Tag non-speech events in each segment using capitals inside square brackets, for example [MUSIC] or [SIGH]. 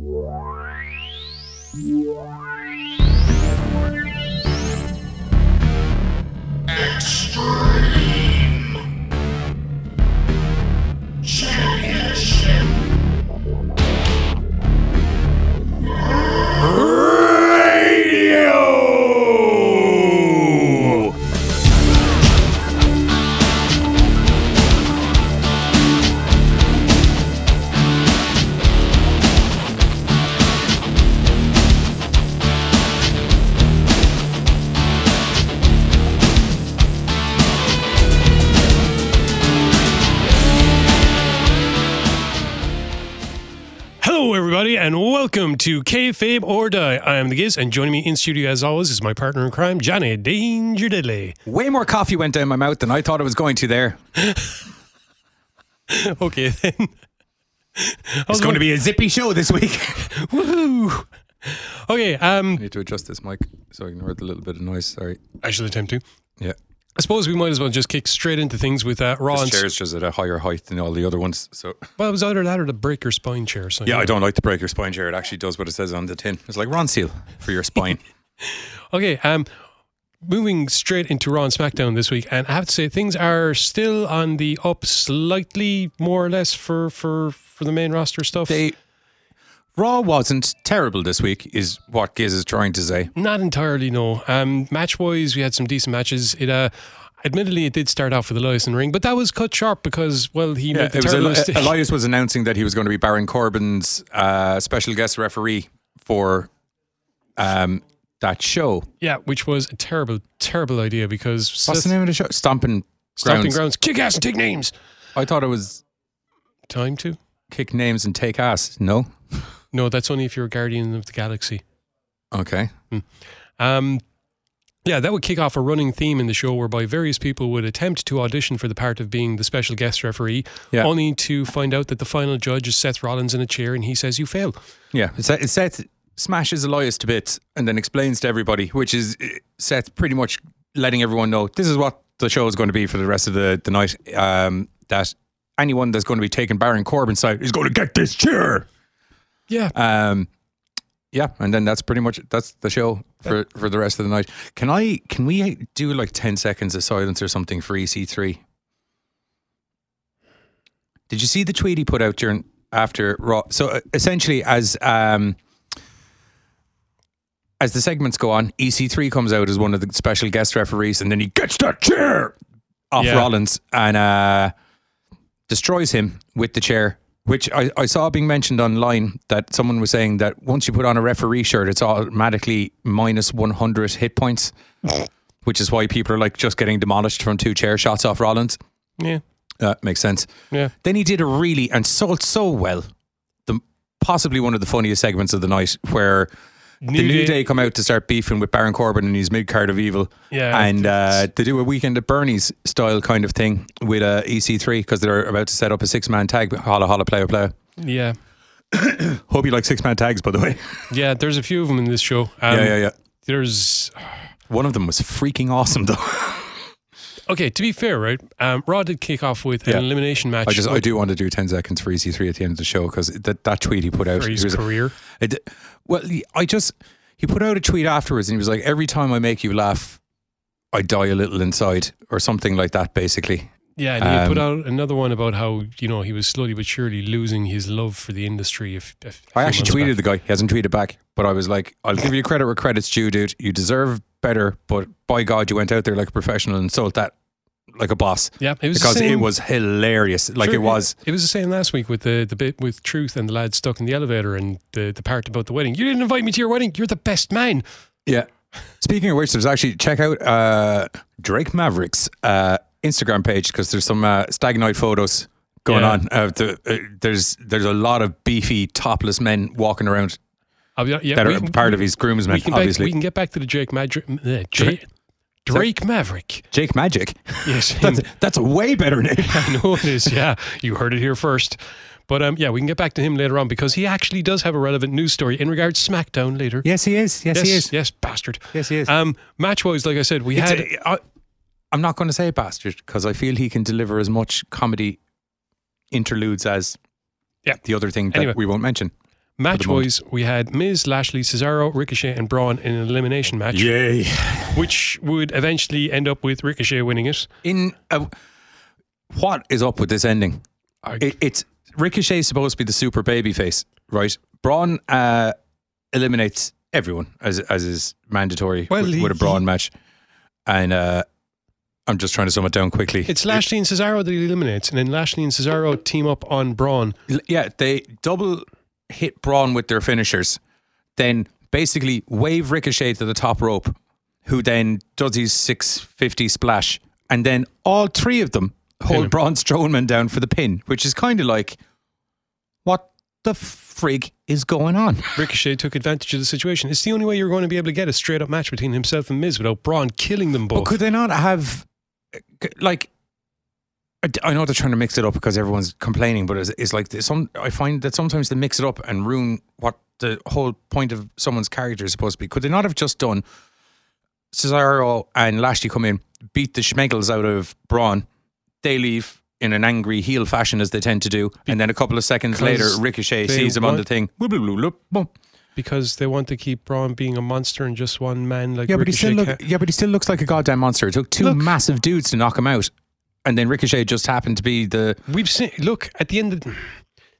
Radio! To Kayfabe or Die. I am the Giz, and joining me in studio, as always, is my partner in crime, Johnny Danger Diddley. Way more coffee went down my mouth than I thought it was going to there. [LAUGHS] Okay, then. It's going to be a zippy show this week. [LAUGHS] Woohoo! Okay, um, I need to adjust this mic so I can hear the little bit of noise. Sorry. I should attempt to. Yeah. I suppose we might as well just kick straight into things with uh, Raw. This and- chair's just at a higher height than all the other ones. So Well, it was either that or the breaker spine chair. So yeah, I don't like the breaker spine chair. It actually does what it says on the tin. It's like Ronseal for your spine. [LAUGHS] [LAUGHS] Okay, um, moving straight into Raw and SmackDown this week, and I have to say things are still on the up slightly, more or less for for for the main roster stuff. they Raw wasn't terrible this week, is what Giz is trying to say. Not entirely, no. Um, match wise, we had some decent matches. It uh, admittedly it did start off with Elias in the ring, but that was cut short because well he Yeah, made the it was terrible Eli- [LAUGHS] Elias was announcing that he was going to be Baron Corbin's uh, special guest referee for um, that show. yeah, which was a terrible, terrible idea because What's the name of the show? Stomping Stomping Grounds. grounds, kick ass and take names. I thought it was Time to? kick names and take ass. No. [LAUGHS] No, that's only if you're a guardian of the galaxy. Okay. Um, yeah, that would kick off a running theme in the show whereby various people would attempt to audition for the part of being the special guest referee, Yeah. only to find out that the final judge is Seth Rollins in a chair and he says you fail. Yeah. It's Seth smashes Elias to bits and then explains to everybody, which is uh, Seth pretty much letting everyone know this is what the show is going to be for the rest of the, the night. Um, that anyone that's going to be taking Baron Corbin's side is going to get this chair. Yeah. Um, yeah, and then that's pretty much that's the show for for the rest of the night. Can I can we do like ten seconds of silence or something for EC3? Did you see the tweet he put out during after Raw? So uh, essentially, as um, as the segments go on, EC3 comes out as one of the special guest referees, and then he gets that chair off Yeah. Rollins and uh, destroys him with the chair. Which I, I saw being mentioned online that someone was saying that once you put on a referee shirt, it's automatically minus 100 hit points, [LAUGHS] which is why people are like just getting demolished from two chair shots off Rollins. Yeah. That makes sense. Yeah. Then he did a really and sold so well. The possibly one of the funniest segments of the night where the New New Day- Day come out to start beefing with Baron Corbin and his mid card of evil. Yeah, And uh, they do a weekend at Bernie's style kind of thing with uh, EC3 because they're about to set up a six man tag. Holla, holla, player, player. Yeah. [COUGHS] Hope you like six man tags, by the way. [LAUGHS] Yeah, there's a few of them in this show. Um, yeah, yeah, yeah. There's One of them was freaking awesome, though. [LAUGHS] okay. To be fair, right? Um, Raw did kick off with Yeah. an elimination match. I just, I do want to do 10 seconds for EC3 at the end of the show because that, that tweet he put out. for his was- career. It, well, I just he put out a tweet afterwards, and he was like, "Every time I make you laugh, I die a little inside," or something like that. Basically, Yeah, and he put Um, out another one about how you know he was slowly but surely losing his love for the industry. If, if I actually tweeted the guy. He hasn't tweeted back, but I was like, "I'll give you credit where credit's due, dude. You deserve better." But by God, you went out there like a professional and sold that like a boss Yeah, it was because it was hilarious. Like Sure, it was. It was the same last week with the the bit with Truth and the lad stuck in the elevator and the the part about the wedding. You didn't invite me to your wedding. You're the best man. Yeah. Speaking of which, there's actually check out uh, Drake Maverick's uh, Instagram page because there's some uh, stag night photos going Yeah. on. Uh, the, uh, there's there's a lot of beefy topless men walking around I'll yeah, that we- are part of we- his groomsmen. we can back, obviously, we can get back to the Jake Madrick. Uh, Jake, Drake Maverick. Jake Magic. Yes, [LAUGHS] That's that's a way better name. [LAUGHS] I know it is. Yeah, you heard it here first. But um, yeah, we can get back to him later on because he actually does have a relevant news story in regards to SmackDown later. yes, he is. Yes, he is. Yes, bastard. Yes, he is. Um, match wise, like I said, we It's had a- I, I'm not going to say bastard because I feel he can deliver as much comedy interludes as Yeah. the other thing that Anyway. we won't mention. Match moment. wise, we had Miz, Lashley, Cesaro, Ricochet, and Braun in an elimination match, Yay. which would eventually end up with Ricochet winning it. In a, what is up with this ending? I- It, it's Ricochet is supposed to be the super baby face, right? Braun uh, eliminates everyone as as is mandatory Well, with, he- with a Braun match, and uh, I'm just trying to sum it down quickly. It's Lashley and Cesaro that he eliminates, and then Lashley and Cesaro team up on Braun. yeah, they double hit Braun with their finishers, then basically wave Ricochet to the top rope, who then does his 650 splash, and then all three of them hold him. Braun Strowman down for the pin, which is kind of like, what the frig is going on? [LAUGHS] Ricochet took advantage of the situation. It's the only way you're going to be able to get a straight up match between himself and Miz without Braun killing them both. But could they not have, uh, like, I- I know they're trying to mix it up because everyone's complaining, but it's, it's like some. I find that sometimes they mix it up and ruin what the whole point of someone's character is supposed to be. Could they not have just done Cesaro and Lashley come in, beat the schmeggles out of Braun, they leave in an angry heel fashion as they tend to do, and then a couple of seconds later, Ricochet sees him on the thing. Because they want to keep Braun being a monster and just one man like Yeah, but he still look, yeah, but he still looks like a goddamn monster. It took two Look. massive dudes to knock him out, and then Ricochet just happened to be the. We've seen. Look at the end of.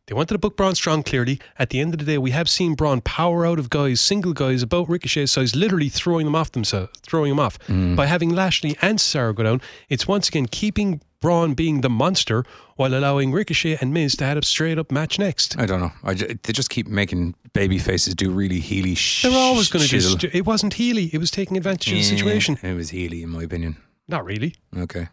They wanted to book Braun strong. Clearly, at the end of the day, we have seen Braun power out of guys, single guys about Ricochet's size, literally throwing them off themselves, throwing them off Mm. by having Lashley and Cesaro go down. It's once again keeping Braun being the monster while allowing Ricochet and Miz to have a straight up match next. I don't know. I they just keep making baby faces do really heely sh- They're always going to do. stu- It wasn't heely. It was taking advantage of the situation. It was heely, in my opinion. Not really. Okay,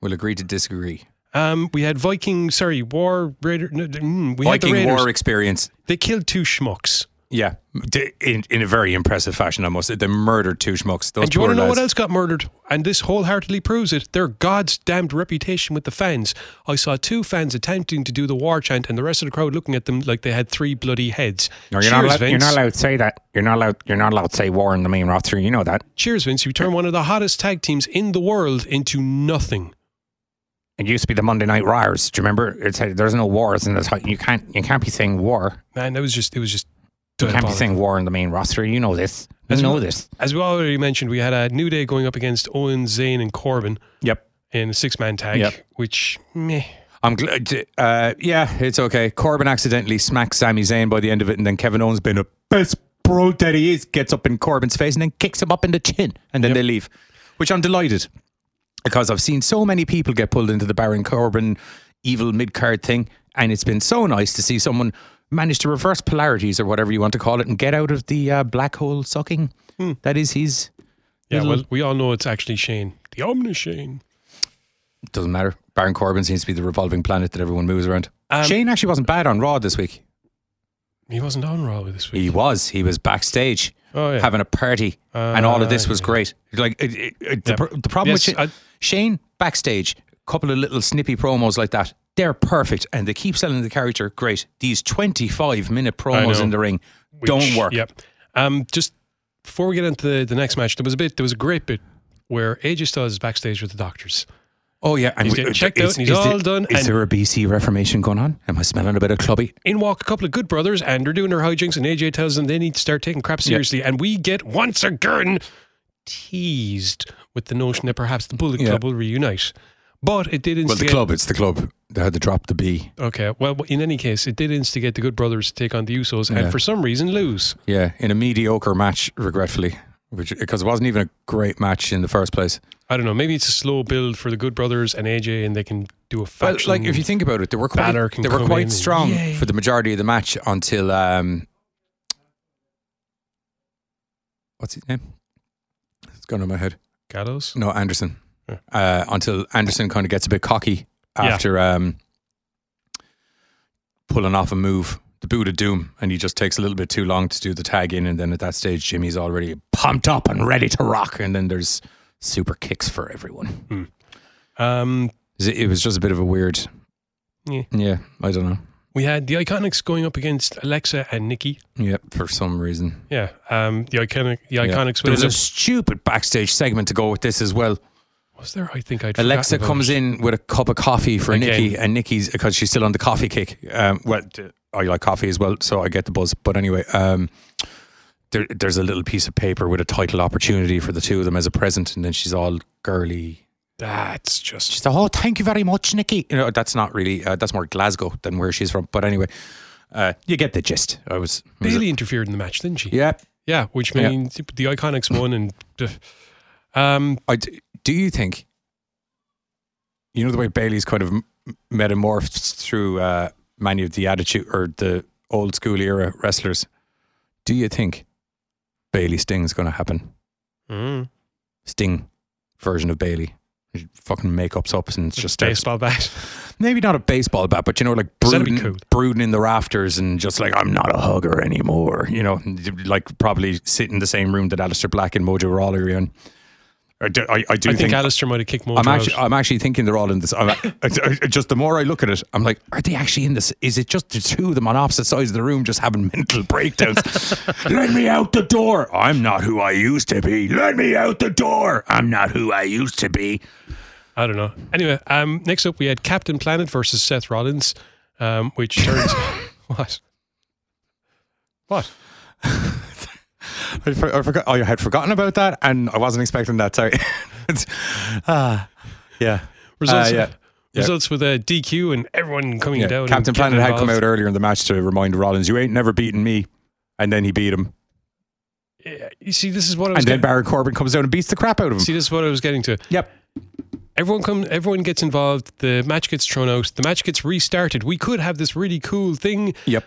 we'll agree to disagree. Um, we had Viking. Sorry, War Raider. No, mm, we had the Viking Raiders. War experience. They killed two schmucks. Yeah, d- in, in a very impressive fashion. I must say, they murdered two schmucks. Those And do you poor want to know lads. what else got murdered? And this wholeheartedly proves it. Their God's damned reputation with the fans. I saw two fans attempting to do the war chant, and the rest of the crowd looking at them like they had three bloody heads. No, you're not, Cheers, allowed, you're not allowed to say that. You're not allowed. You're not allowed to say war in the main roster. You know that. Cheers, Vince. You turned one of the hottest tag teams in the world into nothing. It used to be the Monday Night Raws. Do you remember? It's there's no wars in ti- You can't. You can't be saying war. Man, that was just. It was just. You can't be saying war in the main roster. You know this. You As know well- this. As we already mentioned, we had a New Day going up against Owen, Zane, and Corbin Yep. in a six-man tag, Yep. which meh. I'm glad. Uh, yeah, it's okay. Corbin accidentally smacks Sami Zayn by the end of it, and then Kevin Owens, being a best bro that he is, gets up in Corbin's face and then kicks him up in the chin, and then Yep. they leave. Which I'm delighted because I've seen so many people get pulled into the Baron Corbin evil mid card thing, and it's been so nice to see someone manage to reverse polarities or whatever you want to call it, and get out of the uh, black hole sucking. That is his. Yeah, well, we all know it's actually Shane, the Omni Shane. Doesn't matter. Baron Corbin seems to be the revolving planet that everyone moves around. Um, Shane actually wasn't bad on Raw this week. He wasn't on Raw this week. He was. He was backstage Oh, yeah. having a party, and all of this was Uh, great. Like it, it, it- the, Yeah. pr- the problem Yes, with Shane, I- Shane backstage, a couple of little snippy promos like that. They're perfect, and they keep selling the character. Great. These twenty-five minute promos in the ring Which- don't work. Yep. Um, just before we get into the, the next match, there was a bit, there was a great bit where AJ Styles is backstage with the doctors. Oh yeah, and He's getting uh, checked out and he's there- all done, Is and- there a BC reformation going on? Am I smelling a bit of clubby? In walk a couple of good brothers, and they're doing their hijinks, and AJ tells them they need to start taking crap seriously. And we get once again teased with the notion that perhaps the Bullet Yeah. Club will reunite. But it did Well, the club. It's the club. They had to drop the B. Okay. Well, in any case, it did instigate the Good Brothers to take on the Usos, Yeah. and for some reason lose. Yeah, in a mediocre match, regretfully, which because it wasn't even a great match in the first place. I don't know. Maybe it's a slow build for the Good Brothers and AJ, and they can do a Well, faction. like if you think about it, they were quite they were quite strong Yay. for the majority of the match until um, what's his name? It's gone on my head. Gallows. No, Anderson. Yeah. Uh, until Anderson kind of gets a bit cocky Yeah. after um, pulling off a move, the boot of doom, and he just takes a little bit too long to do the tag in, and then at that stage, Jimmy's already pumped up and ready to rock, and then there's super kicks for everyone. Um, It it was just a bit of a weird. Yeah. Yeah, I don't know. we had the Iconics going up against Alexa and Nikki. Yeah, for some reason. Yeah. Um, the Iconic, the Yeah. Iconics. There was a stupid backstage segment to go with this as well. Was there? I think I'd. Alexa comes it. in with a cup of coffee for Again. Nikki, and Nikki's because she's still on the coffee kick. Um, well, t- I like coffee as well, so I get the buzz. But anyway, um, there, there's a little piece of paper with a title opportunity for the two of them as a present, and then she's all girly. That's just She's like, "Oh, thank you very much, Nikki." You know, that's not really. Uh, that's more Glasgow than where she's from. But anyway, uh, you get the gist. I was, was Bayley interfered in the match, didn't she? yeah. Yeah, which Yeah. means the Iconics won, and uh, um, I d do you think? You know the way Bayley's kind of m- metamorphs through uh, many of the attitude or the old school era wrestlers. Do you think Bayley Sting is going to happen? mm, Sting version of Bayley. Fucking makeups up and just starts baseball bat. [LAUGHS] maybe not a baseball bat, but you know, like brooding, cool. brooding in the rafters and just like I'm not a hugger anymore. You know, like probably sit in the same room that Aleister Black and Mojo Rawley are in. I do, I, I do I think, think Aleister might have kicked Mojo I'm actually out. I'm actually thinking they're all in this. I- [LAUGHS] just the more I look at it, I'm like, are they actually in this? Is it just the two of them on opposite sides of the room just having [LAUGHS] mental breakdowns? [LAUGHS] Let me out the door. I'm not who I used to be. Let me out the door. I'm not who I used to be. I don't know. Anyway, um, next up we had Captain Planet versus Seth Rollins, um, which turns what? What? I, for, I forgot. I had forgotten about that, and I wasn't expecting that. Sorry. It's- [LAUGHS] Ah, yeah. Results, Uh, yeah. Yeah. results with a DQ and everyone coming Yeah. down. Captain Planet had come out earlier in the match to remind Rollins, "You ain't never beaten me," and then he beat him. Yeah, You see, this is what I was And then getting. Baron Corbin comes down and beats the crap out of him. See, this is what I was getting to. Yep. Everyone come. Everyone gets involved. The match gets thrown out. The match gets restarted. We could have this really cool thing, Yep.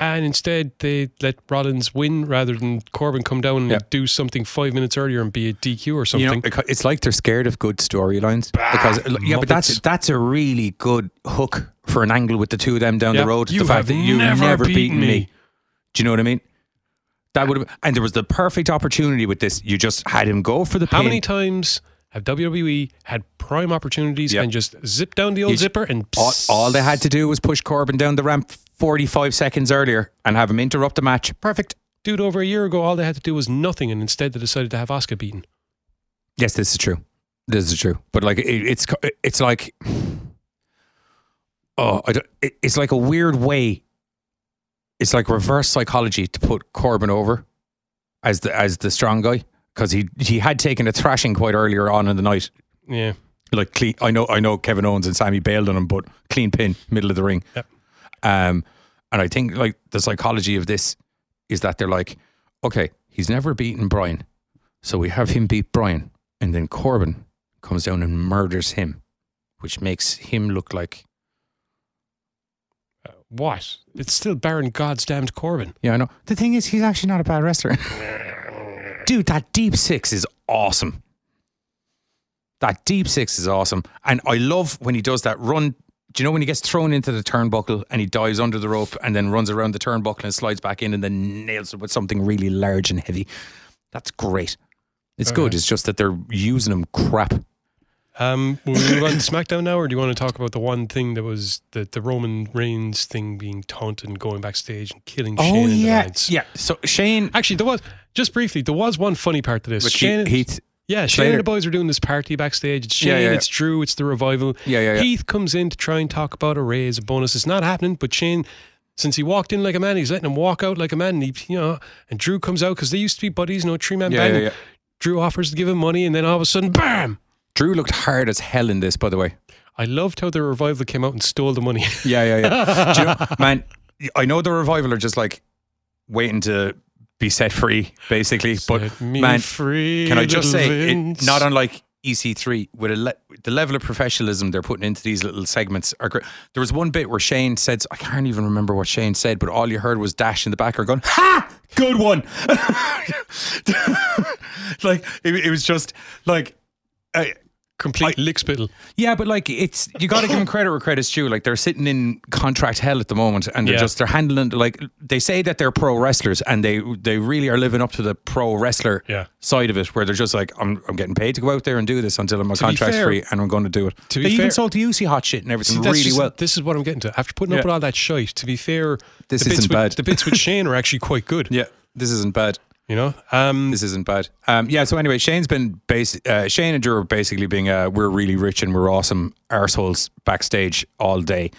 And instead they let Rollins win rather than Corbin come down and Yeah. do something five minutes earlier and be a DQ or something. You know, it's like they're scared of good storylines because yeah, but that's that's a really good hook for an angle with the two of them down Yeah. the road. You the fact that you've never never, beaten beaten, me. me. Do you know what I mean? That would have, and there was the perfect opportunity with this. You just had him go for the How pin. many times have WWE had prime opportunities Yeah. and just zip down the old You- zipper and all, all they had to do was push Corbin down the ramp 45 seconds earlier and have him interrupt the match. Perfect. dude over a year ago all they had to do was nothing and instead they decided to have Oscar beaten. Yes, this is true. This is true. But like, it, it's it's like, [SIGHS] oh, it, it's like a weird way. It's like reverse psychology to put Corbin over as the as the strong guy because he he had taken a thrashing quite earlier on in the night. Yeah. Like clean, I know I know Kevin Owens and Sami bailed on him, but clean pin, middle of the ring. Yep. Um, and I think like the psychology of this is that they're like, okay, he's never beaten Brian, so we have him beat Brian, and then Corbin comes down and murders him, which makes him look like What? It's still Baron Goddamned Corbin. yeah. I know. The thing is, he's actually not a bad wrestler, [LAUGHS] dude. That deep six is awesome. That deep six is awesome, and I love when he does that run. Do you know when he gets thrown into the turnbuckle and he dives under the rope and then runs around the turnbuckle and slides back in and then nails it with something really large and heavy? That's great. It's good. It's just that they're using him crap. Um, [COUGHS] will we move on to SmackDown now, or do you want to talk about the one thing that was the, the Roman Reigns thing being taunted and going backstage and killing Shane in the? Oh, yeah. So Shane, Actually, there was just briefly there was one funny part to this. Shane, yeah, Shane Slater. and the boys are doing this party backstage. It's Shane, Yeah, yeah, yeah. it's Drew, it's the revival. Yeah, yeah, yeah. Heath comes in to try and talk about a raise, a bonus. It's not happening, but Shane. Since he walked in like a man, he's letting him walk out like a man. And he, you know, and Drew comes out because they used to be buddies, you know, three man Yeah, band. yeah. Drew offers to give him money, and then all of a sudden, bam! Drew looked hard as hell in this, by the way. I loved how the revival came out and stole the money. Yeah, yeah, yeah. You [LAUGHS] know, man, I know the revival are just like waiting to be set free, basically. but Set me man, free, can I just say, it, not unlike EC3, with a le- the level of professionalism they're putting into these little segments are great. There was one bit where Shane said, I can't even remember what Shane said, but all you heard was Dash in the background going, "Ha, good one." [LAUGHS] like it, it was just like. I, complete lick spittle. yeah, but like it's you got to give them [LAUGHS] credit where credit's due. Like they're sitting in contract hell at the moment, and they're Yeah. just they're handling like they say that they're pro wrestlers, and they they really are living up to the pro wrestler Yeah. side of it, where they're just like I'm I'm getting paid to go out there and do this until contract's fair- free, and I'm going to do it. to be they fair- even sold the UC hot shit and everything See, really just- well. This is what I'm getting to. After putting up with all that shite, to be fair, This isn't with, bad. The bits with Shane are actually quite good. [LAUGHS] Yeah, this isn't bad. You know, um, This isn't bad. Um, yeah. So anyway, Shane's been basi- uh, Shane and Drew are basically being uh, we're really rich and we're awesome arseholes backstage all day.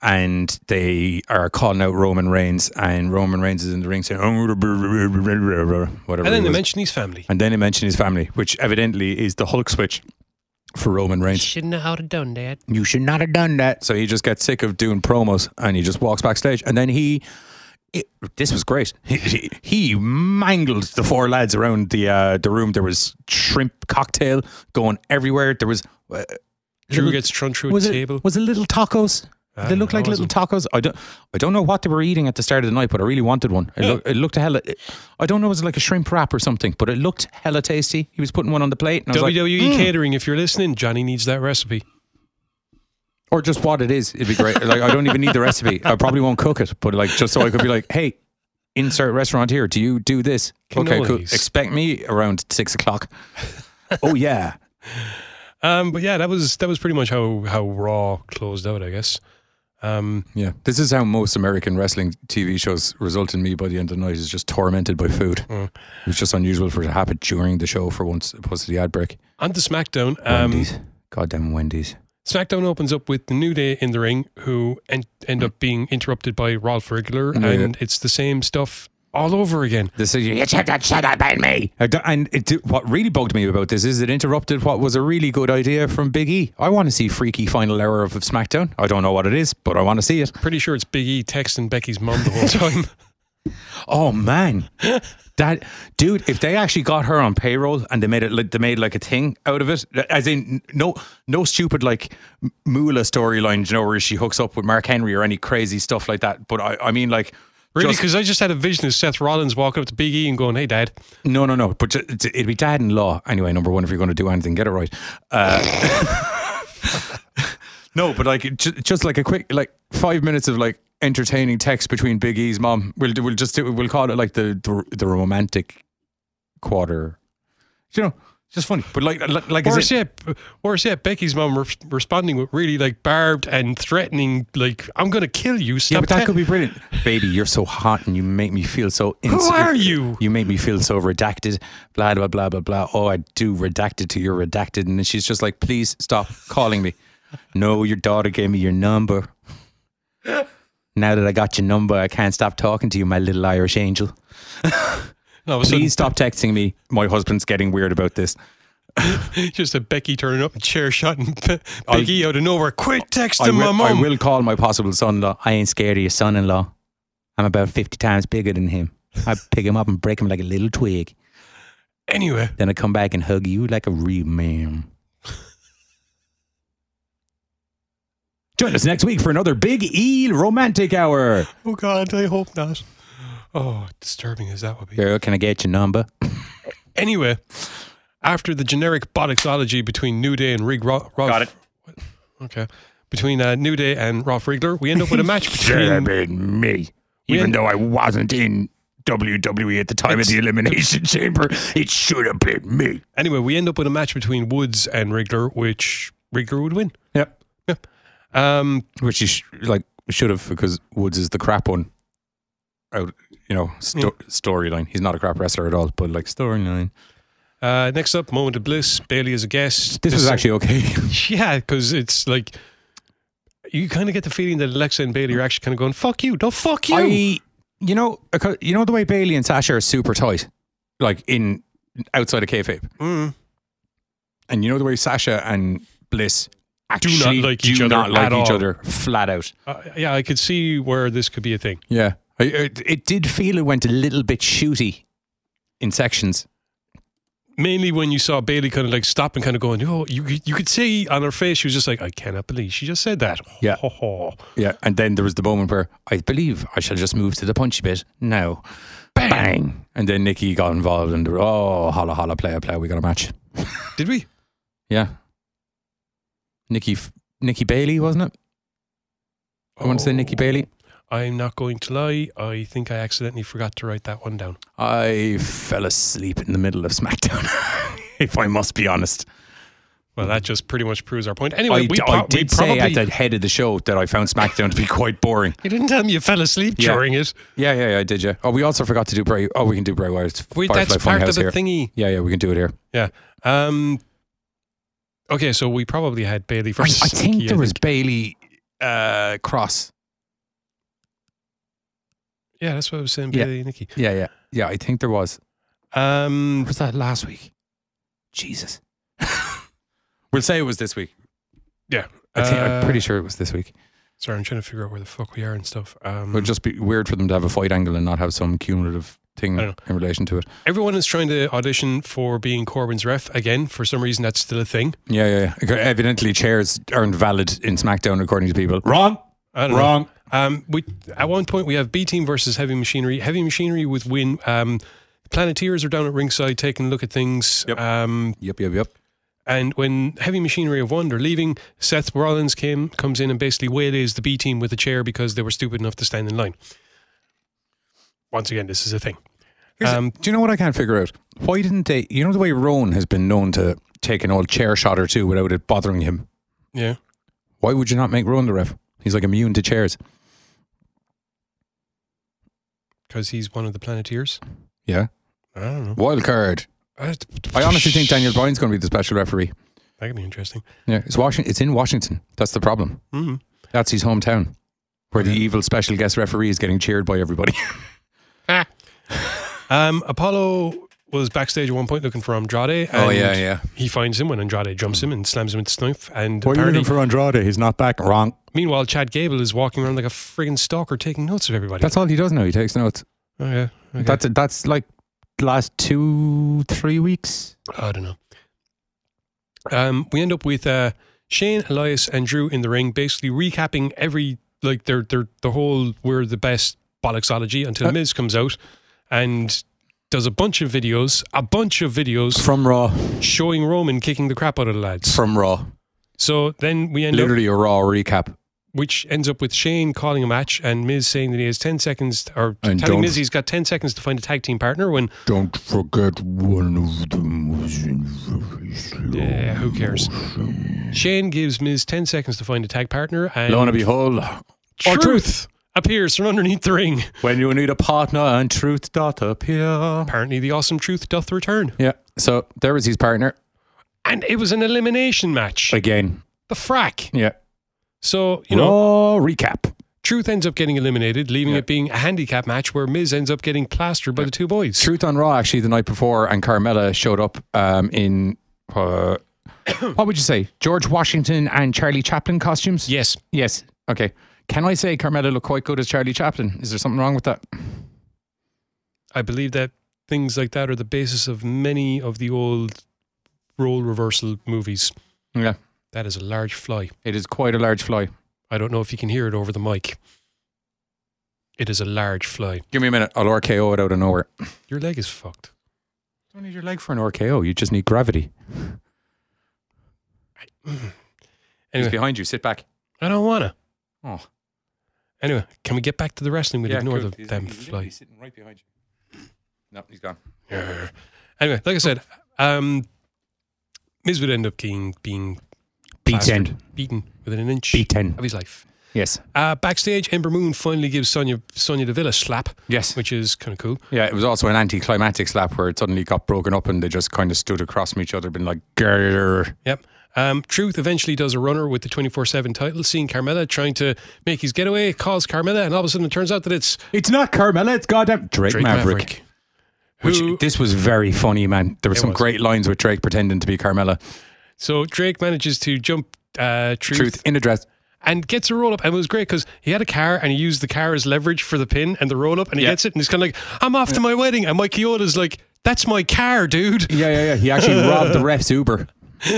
and they are calling out Roman Reigns, and Roman Reigns is in the ring saying, "Oh, whatever. And then he they mention his family. and then they mention his family, which evidently is the Hulk switch for Roman Reigns. You Shouldn't have have done that. You should not have done that. So he just gets sick of doing promos and he just walks backstage. And then he, it, this was great. He, [LAUGHS] he, mangled the four lads around the uh, the room. There was shrimp cocktail going everywhere. There was. Uh, Drew little- gets thrown through a it, table. was it little tacos? I they don't look like little tacos. I don't. I don't know what they were eating at the start of the night, but I really wanted one. It, look, it looked a hella. I don't know. Was it like a shrimp wrap or something? But it looked hella tasty. He was putting one on the plate, and I was like, WWE "Mm." Catering, if you're listening, Johnny needs that recipe. Or just what it is. It'd be great. like I don't even need the recipe. I probably won't cook it, but like just so I could be like, hey, insert restaurant here. Do you do this? Okay, cool. Cannolis. Expect me around six o'clock. [LAUGHS] oh yeah. Um, but yeah, that was that was pretty much how how Raw closed out, I guess. Um, Yeah, this is how most American wrestling TV shows result in me by the end of the night is just tormented by food. Mm. It's just unusual for it to happen during the show for once opposed to the ad break. on to SmackDown. Um, Wendy's, goddamn Wendy's. SmackDown opens up with the New Day in the ring, who en- end up being interrupted by Rolf Riggler, Yeah. and it's the same stuff all over again. This is You should have shut up on me. I don't- and it, did- what really bugged me about this is it interrupted what was a really good idea from Big E. I want to see freaky final hour of SmackDown. I don't know what it is, but I want to see it. Pretty sure it's Big E texting Becky's mom the whole time. [LAUGHS] Oh man, [LAUGHS] that dude! If they actually got her on payroll and they made it like they made like a thing out of it, as in no no stupid like Moolah storyline, you know, where she hooks up with Mark Henry or any crazy stuff like that. But I, I mean, like Really? Because I just had a vision of Seth Rollins walking up to Big E and going, "Hey, Dad." no, no, no. But it'd be dad-in-law anyway. Number one, if you're going to do anything, get it right. Uh, [LAUGHS] [LAUGHS] no, but like ju- just like a quick like five minutes of like entertaining text between Big E's mom. We'll we'll just we'll call it like the the, the romantic quarter. You know, just funny. But like like, like is Worse it, yet, worse yet, Becky's mom re- responding with really like barbed and threatening, like, "I'm going to kill you." yeah, but that te- could be brilliant. Baby, you're so hot and you make me feel so. Who are you? You make me feel so redacted. Blah blah blah blah blah. Oh, I do redacted to you're redacted, and then she's just like, please stop calling me. No, your daughter gave me your number. [LAUGHS] Now that I got your number, I can't stop talking to you, my little Irish angel. All of a sudden, Please stop texting me. My husband's getting weird about this. [LAUGHS] just a Becky turning up and chair shotting Be- I'll- Big E out of nowhere. Quit I texting my will, mom. I will call my possible son-in-law. I ain't scared of your son-in-law. I'm about 50 times bigger than him. I pick him up and break him like a little twig. Anyway, Then I come back and hug you like a real man. Join us next week for another Big E Romantic Hour. oh God, I hope not. Oh, disturbing as that would be. Girl, can I get your number? [LAUGHS] Anyway, after the generic bollixology between New Day and Rig Ro- Rolf, Got it. Okay, between uh, New Day and Rolf Riggler, we end up with a match [LAUGHS] Should have between. been me. We Even had- though I wasn't in WWE at the time of the Elimination [LAUGHS] Chamber, it should have been me. Anyway, we end up with a match between Woods and Riggler, which Riggler would win. Yep. Yep. Um, Which you sh- like should have because Woods is the crap one. Out, you know, sto- storyline. He's not a crap wrestler at all, but like storyline. uh, next up, Moment of Bliss. Bayley as a guest. This was actually okay. [LAUGHS] [LAUGHS] Yeah, because it's like you kind of get the feeling that Alexa and Bayley are actually kind of going, "Fuck you, don't fuck you." I, you know, you know the way Bayley and Sasha are super tight, like in outside of kayfabe, Mm. and you know the way Sasha and Bliss actually like do each other not like each all. other flat out. Uh, yeah, I could see where this could be a thing. Yeah, I, it, it did feel it went a little bit shooty in sections. Mainly when you saw Bayley kind of like stop and kind of going, "Oh, you you could see on her face she was just like, I cannot believe she just said that." Yeah. [LAUGHS] Yeah, and then there was the moment where I believe I shall just move to the punchy bit now. Bang. Bang! And then Nikki got involved, and they were, oh, holla, holla, player, player, we got a match. Did we? Yeah. Nikki, Nikki Bayley, wasn't it? I want to say Nikki Oh. Bayley. I'm not going to lie. I think I accidentally forgot to write that one down. I fell asleep in the middle of SmackDown, [LAUGHS] if I must be honest. Well, that just pretty much proves our point. Anyway, I, we, pro- I we did say at the head of the show that I found SmackDown to be quite boring. you didn't tell me you fell asleep Yeah. during it. Yeah, yeah, yeah, I did, yeah. Oh, we also forgot to do Bray. Oh, we can do Bray Wait, Firefly that's part of the here. thingy. Yeah, yeah, we can do it here. Yeah. Um. Okay, so we probably had Bayley I, versus. I think Nikki, there was Bayley. uh, cross. Yeah, that's what I was saying, Yeah. Billy Nicky. Yeah, yeah, yeah. I think there was. Um, Was that last week? Jesus. [LAUGHS] we'll say it was this week. yeah. I think, I'm Uh, pretty sure it was this week. Sorry, I'm trying to figure out where the fuck we are and stuff. Um, It would just be weird for them to have a fight angle and not have some cumulative thing in relation to it. everyone is trying to audition for being Corbin's ref again. For some reason, that's still a thing. Yeah, yeah, yeah. Evidently, chairs aren't valid in SmackDown according to people. Wrong. I don't know. Wrong. Um, we at one point we have B Team versus Heavy Machinery. Heavy Machinery with win. Um, Planeteers are down at ringside taking a look at things. Yep. Um, Yep, yep, yep. and when Heavy Machinery have won, they're leaving. Seth Rollins came comes in and basically waylays the B Team with a chair because they were stupid enough to stand in line. Once again, this is a thing. Um, do you know what I can't figure out? Why didn't they? You know the way Rowan has been known to take an old chair shot or two without it bothering him. Yeah. Why would you not make Rowan the ref? He's like immune to chairs. Because he's one of the Planeteers. Yeah. I don't know. Wild card. I I honestly think Daniel Bryan's going to be the special referee. That could be interesting. Yeah, it's Washington. It's in Washington. That's the problem. Mm. That's his hometown, where the evil special guest referee is getting cheered by everybody. Um, Apollo was backstage at one point looking for Andrade. Oh, yeah, yeah. He finds him when Andrade jumps him and slams him with the knife. And Why are you looking for Andrade? He's not back. Wrong. meanwhile, Chad Gable is walking around like a friggin' stalker, taking notes of everybody. That's all he does now. He takes notes. oh yeah. Okay. That's that's like last two three weeks. I don't know. Um, we end up with uh, Shane, Elias, and Drew in the ring, basically recapping every like their their the whole we're the best bollocksology until Uh, Miz comes out and does a bunch of videos, a bunch of videos From Raw. showing Roman kicking the crap out of the lads. From Raw. So then we end up, Literally a Raw recap. which ends up with Shane calling a match and Miz saying that he has ten seconds, or And telling Miz he's got ten seconds to find a tag team partner. When Don't forget one of them was in very slow. yeah, who cares? Shane gives Miz ten seconds to find a tag partner, and Lo and behold, truth, appears from underneath the ring. when you need a partner and truth doth appear. Apparently, the awesome truth doth return, Yeah. So there was his partner and it was an elimination match. again. the frack. Yeah. So you know, recap. Truth ends up getting eliminated, leaving Yeah. it being a handicap match where Miz ends up getting plastered by the two boys. Truth on Raw actually the night before, and Carmella showed up um, in uh, [COUGHS] what would you say, George Washington and Charlie Chaplin costumes? Yes, Yes. Okay. Can I say Carmella looked quite good as Charlie Chaplin? Is there something wrong with that? I believe that things like that are the basis of many of the old role reversal movies. Yeah. That is a large fly. It is quite a large fly. I don't know if you can hear it over the mic. It is a large fly. Give me a minute. I'll RKO it out of nowhere. Your leg is fucked. You don't need your leg for an RKO. You just need gravity. Mm. He's Anyway, behind you. Sit back. I don't wanna. Oh. Anyway, can we get back to the wrestling? We'll ignore the damn he's fly. literally sitting right behind you. [CLEARS THROAT] No, he's gone. Yeah. Anyway, like I said, um, Miz would end up being being plastered, beaten within an inch B10. of his life. Yes. Uh, backstage, Ember Moon finally gives Sonya Sonya Deville a slap, Yes. which is kind of cool. Yeah, it was also an anticlimactic slap where it suddenly got broken up and they just kind of stood across from each other, been like, Grr. Yep. Um, Truth eventually does a runner with the 24 7 title, seeing Carmella trying to make his getaway, calls Carmella, and all of a sudden it turns out that it's It's not Carmella, it's goddamn Drake, Drake Maverick. Maverick. Which Who- this was very funny, man. There were some was. great lines with Drake pretending to be Carmella. So Drake manages to jump uh, Truth, Truth in a dress. and gets a roll up. And it was great because he had a car and he used the car as leverage for the pin and the roll up, and he Yeah. gets it, and he's kind of like, I'm off to my wedding. And Mike Chioda's like, That's my car, dude. Yeah, yeah, yeah. He actually [LAUGHS] robbed the ref's Uber [LAUGHS]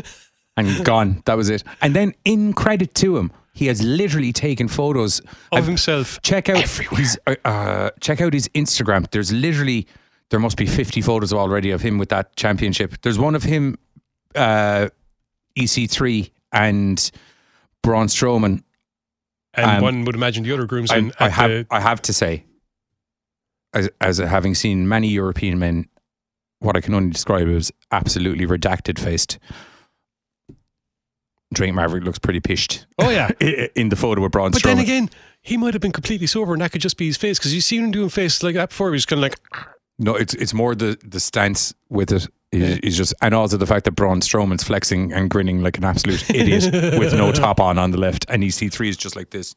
and gone. That was it. And then, in credit to him, he has literally taken photos Of himself. check out Everywhere. his uh, uh, check out his Instagram. There's literally there must be 50 photos already of him with that championship. There's one of him, uh, EC3 and Braun Strowman. And Um, one would imagine the other groomsmen I, I have the, I have to say, as, as having seen many European men, what I can only describe as absolutely redacted faced. Drake Maverick looks pretty pished Oh, yeah. [LAUGHS] in the photo with Braun But Strowman. then again, he might have been completely sober and that could just be his face because you see him doing faces like that before. He's kind of like, No, it's it's more the the stance with it He's, he's just, and also the fact that Braun Strowman's flexing and grinning like an absolute idiot [LAUGHS] with no top on on the left, and EC3 is just like this,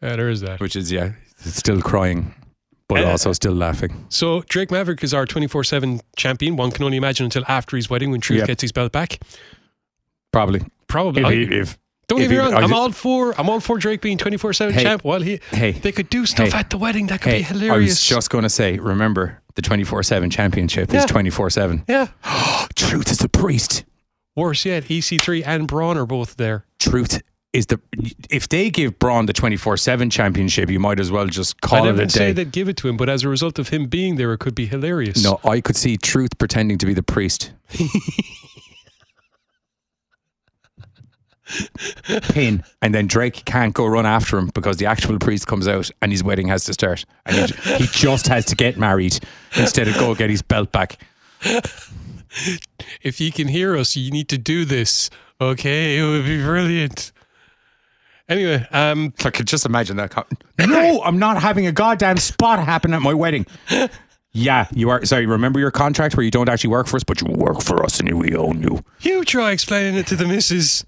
Yeah, there is that. which is yeah, still crying, but Uh, also still laughing. So Drake Maverick is our 24/7 champion. One can only imagine until after his wedding when Truth Yeah. gets his belt back. Probably. Probably. If, I- if don't if get me wrong. I I'm all for. I'm all for Drake being 24/7 Hey. champ. Well, he hey, they could do stuff Hey. at the wedding that could hey, be hilarious. I was just going to say, remember the 24 7 championship Yeah. is 24 7. yeah. [GASPS] Truth is the priest. Worse yet, EC3 and Braun are both there. Truth is the. If they give Braun the 24 7 championship, you might as well just I call it never a say day. they'd give it to him, but as a result of him being there, it could be hilarious. No, I could see Truth pretending to be the priest. [LAUGHS] Pin, and then Drake can't go run after him because the actual priest comes out and his wedding has to start, and he, he just has to get married instead of go get his belt back. If you can hear us, you need to do this. Okay, it would be brilliant. Anyway, um, I could just imagine that. co- No, I'm not having a goddamn spot happen at my wedding. Yeah, you are. Sorry, remember your contract where you don't actually work for us, but you work for us and we own you. you try explaining it to the missus.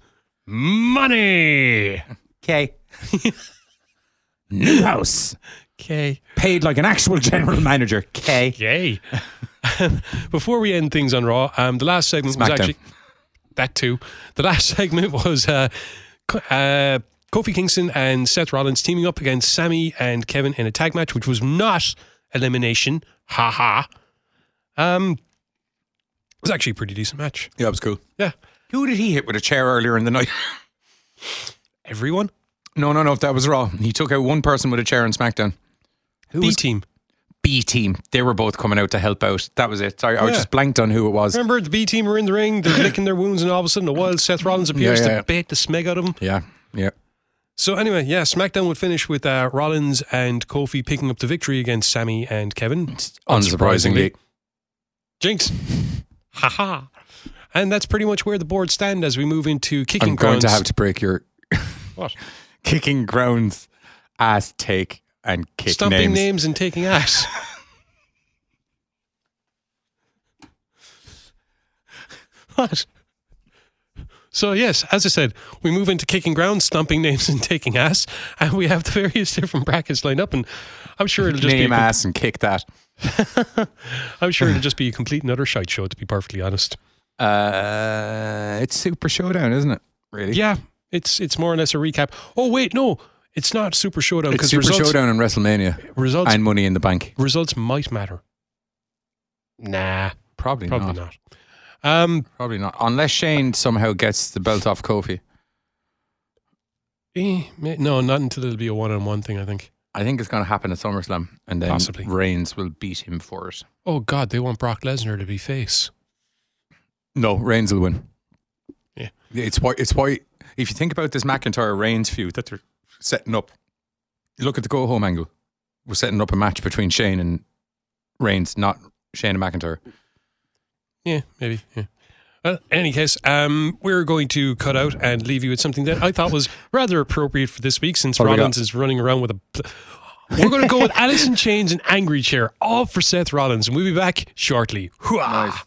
Money. Okay. [LAUGHS] New house. Okay. Paid like an actual general manager. Okay. Yay. Before we end things on Raw, um, the last segment was Smackdown. actually that too. The last [LAUGHS] segment was uh, uh, Kofi Kingston and Seth Rollins teaming up against Sami and Kevin in a tag match, which was not elimination. Ha ha. Um, it was actually a pretty decent match. Yeah, it was cool. Yeah. Who did he hit with a chair earlier in the night? [LAUGHS] Everyone. no, no, no. If that was Raw, he took out one person with a chair in SmackDown. Who B was team. B team? They were both coming out to help out. That was it. Sorry, I was Yeah. just blanked on who it was. Remember the B team were in the ring, they're [LAUGHS] licking their wounds, and all of a sudden, a while Seth Rollins appears Yeah, yeah. to bait the smeg out of them. Yeah, yeah. So anyway, yeah, SmackDown would finish with uh, Rollins and Kofi picking up the victory against Sami and Kevin. Unsurprisingly. Jinx. [LAUGHS] Haha. And that's pretty much where the board stand as we move into kicking I'm going to grounds. have to break your [LAUGHS] What? [LAUGHS] kicking grounds ass take and kick Stomping names. names. and taking ass. [LAUGHS] what? So yes, as I said, we move into kicking grounds, stomping names, and taking ass, and we have the various different brackets lined up, and I'm sure it'll just Name be ass and kick that. I'm sure it'll just be a complete and utter shite show, to be perfectly honest. Uh, it's Super Showdown, isn't it? Really? Yeah, it's it's more or less a recap. Oh wait, no, it's not Super Showdown because Super results Showdown and WrestleMania results and Money in the Bank. results might matter. Nah, Probably, probably not. not. Um, Probably not. Unless Shane somehow gets the belt off Kofi. eh, no, not until it'll be a one-on-one thing. I think. I think it's going to happen at SummerSlam, and then Possibly. Reigns will beat him for it. Oh God, they want Brock Lesnar to be face. No, Reigns will win. Yeah. It's why. It's why. If you think about this McIntyre Reigns feud that they're setting up, look at the go home angle. We're setting up a match between Shane and Reigns, not Shane and McIntyre. Yeah, maybe. Yeah. Well, in any case, um, we're going to cut out and leave you with something that I thought was rather appropriate for this week since What do we Rollins is running around with a. We're going to go with Alice in Chains and Angry Chair, all for Seth Rollins, and we'll be back shortly. Hooah! Nice.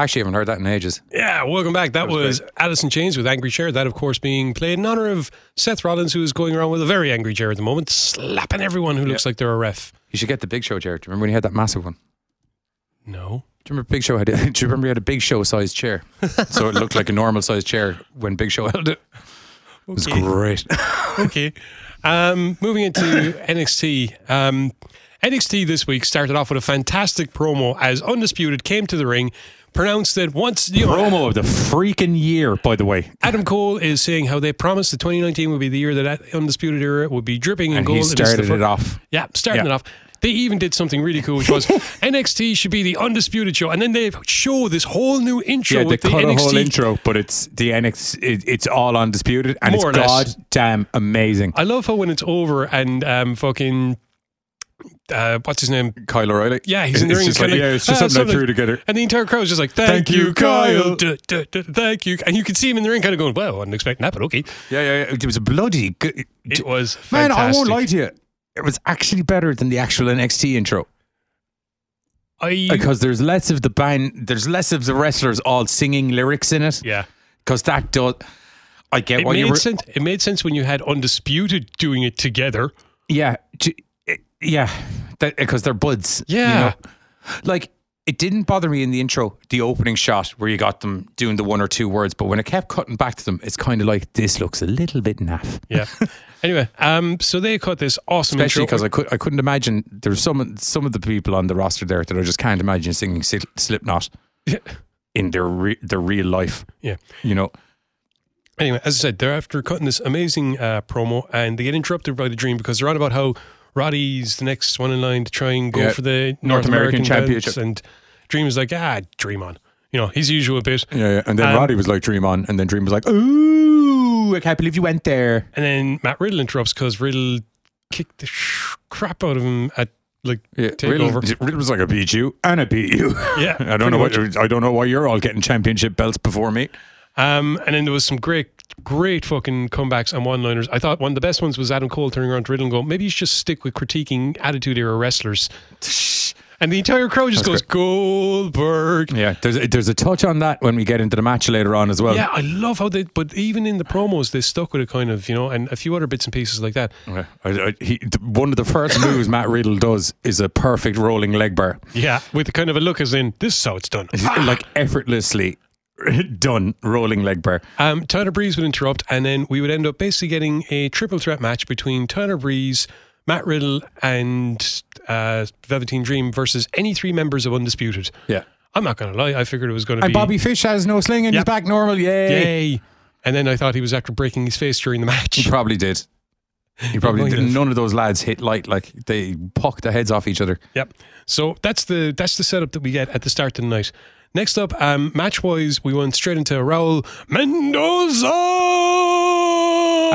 Actually, haven't heard that in ages. Yeah, welcome back. That, was, Alice in Chains with Angry Chair. That, of course, being played in honor of Seth Rollins, who is going around with a very angry chair at the moment, slapping everyone who looks like they're a ref. You should get the Big Show chair. Do you remember when he had that massive one? No. Do you remember Big Show had? A, [LAUGHS] do you remember he had a Big Show sized chair? [LAUGHS] so it looked like a normal sized chair when Big Show held it. It was great. [LAUGHS] okay. Um, moving into NXT. Um, NXT this week started off with a fantastic promo as Undisputed came to the ring, pronounced that once you know, Promo of the freaking year, by the way. Adam Cole is saying how they promised that 2019 would be the year that Undisputed era would be dripping in And gold. he and this is the started fir- it off. Yeah, starting Yeah. it off. They even did something really cool, which was [LAUGHS] NXT should be the undisputed show, and then they show this whole new intro Yeah, they the cut NXT. a whole intro, but it's the NXT. It, it's all undisputed, and More it's goddamn amazing. I love how when it's over and um, fucking uh, what's his name? Kyle O'Reilly. Yeah, he's in the It's ring. just kinda like, yeah, it's just "Ah, something I threw together. And the entire crowd's just like, "Thank, Thank you, you, Kyle. Kyle." Duh, duh, duh, thank you." And you could see him in the ring, kind of going, "Well, I wasn't expecting that, but okay." Yeah, yeah, yeah. It was a bloody good. It was Man, fantastic. I won't lie to you. It was actually better than the actual NXT intro I because there's less of the band. There's less of the wrestlers all singing lyrics in it. yeah. Because that does. I get It what you were. sense. It made sense when you had undisputed doing it together. Yeah, yeah. Because they're buds. you Yeah. know? Like it didn't bother me in the intro, the opening shot where you got them doing the one or two words, but when it kept cutting back to them, it's kind of like this looks a little bit naff. Yeah. [LAUGHS] anyway, um, so they cut this awesome Especially because I could I couldn't imagine there's some some of the people on the roster there that I just can't imagine singing Slip- Slipknot in their re- their real life. yeah. You know, Anyway, as I said, they're after cutting this amazing uh, promo, and they get interrupted by the Dream because they're on about how Roddy's the next one in line to try and go Yeah. for the North, North American, American Championship, and Dream is like, ah, Dream on, you know, his usual bit. yeah, yeah. And then Um, Roddy was like Dream on, and then Dream was like, "Ooh, I can't believe you went there." And then Matt Riddle interrupts because Riddle kicked the sh- crap out of him at like Yeah, takeover. Riddle, Riddle was like, "I beat you, and I beat you." Yeah, [LAUGHS] I don't know what I don't know why you're all getting championship belts before me. Um, and then there was some great, great fucking comebacks and one-liners. I thought one of the best ones was Adam Cole turning around to Riddle and going, "Maybe you should just stick with critiquing Attitude Era wrestlers." [LAUGHS] And the entire crowd just goes, "Goldberg." Yeah, there's a, there's a touch on that when we get into the match later on as well. Yeah, I love how they, but even in the promos, they stuck with it kind of, you know, and a few other bits and pieces like that. Yeah. I, I, he, one of the first [LAUGHS] moves Matt Riddle does is a perfect rolling leg bar, Yeah, with kind of a look as in, this is how it's done. like effortlessly [LAUGHS] done rolling leg bar. Um, Tyler Breeze would interrupt, and then we would end up basically getting a triple threat match between Tyler Breeze, Matt Riddle, and uh, Velveteen Dream versus any three members of Undisputed. Yeah, I'm not going to lie, I figured it was going to and Bobby Fish has no sling and Yeah. he's back normal. Yay! yay. And then I thought he was after breaking his face during the match. He probably did. He [LAUGHS] probably did. None of those lads hit light like they pucked the heads off each other. Yep. So that's the that's the setup that we get at the start of the night. Next up, um, match wise, we went straight into Raul Mendoza.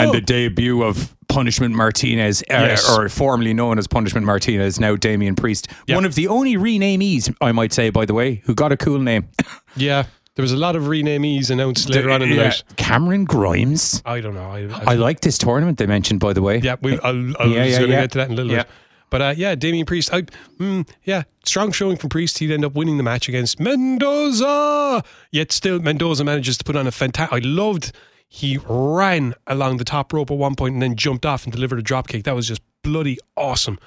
And the debut of Punishment Martinez, uh, Yes. or formerly known as Punishment Martinez, now Damian Priest. Yeah. One of the only renamees, I might say, by the way, who got a cool name. [LAUGHS] yeah, there was a lot of renamees announced later on in the Yeah. night. Cameron Grimes. I don't know. I, I like this tournament they mentioned, by the way. Yeah, we, I'll, I Yeah, yeah, going to yeah. get to that in a little Yeah. bit. But uh, yeah, Damian Priest, I, mm, yeah, strong showing from Priest. He'd end up winning the match against Mendoza. Yet still, Mendoza manages to put on a fantastic. I loved he ran along the top rope at one point and then jumped off and delivered a drop kick. That was just bloody awesome.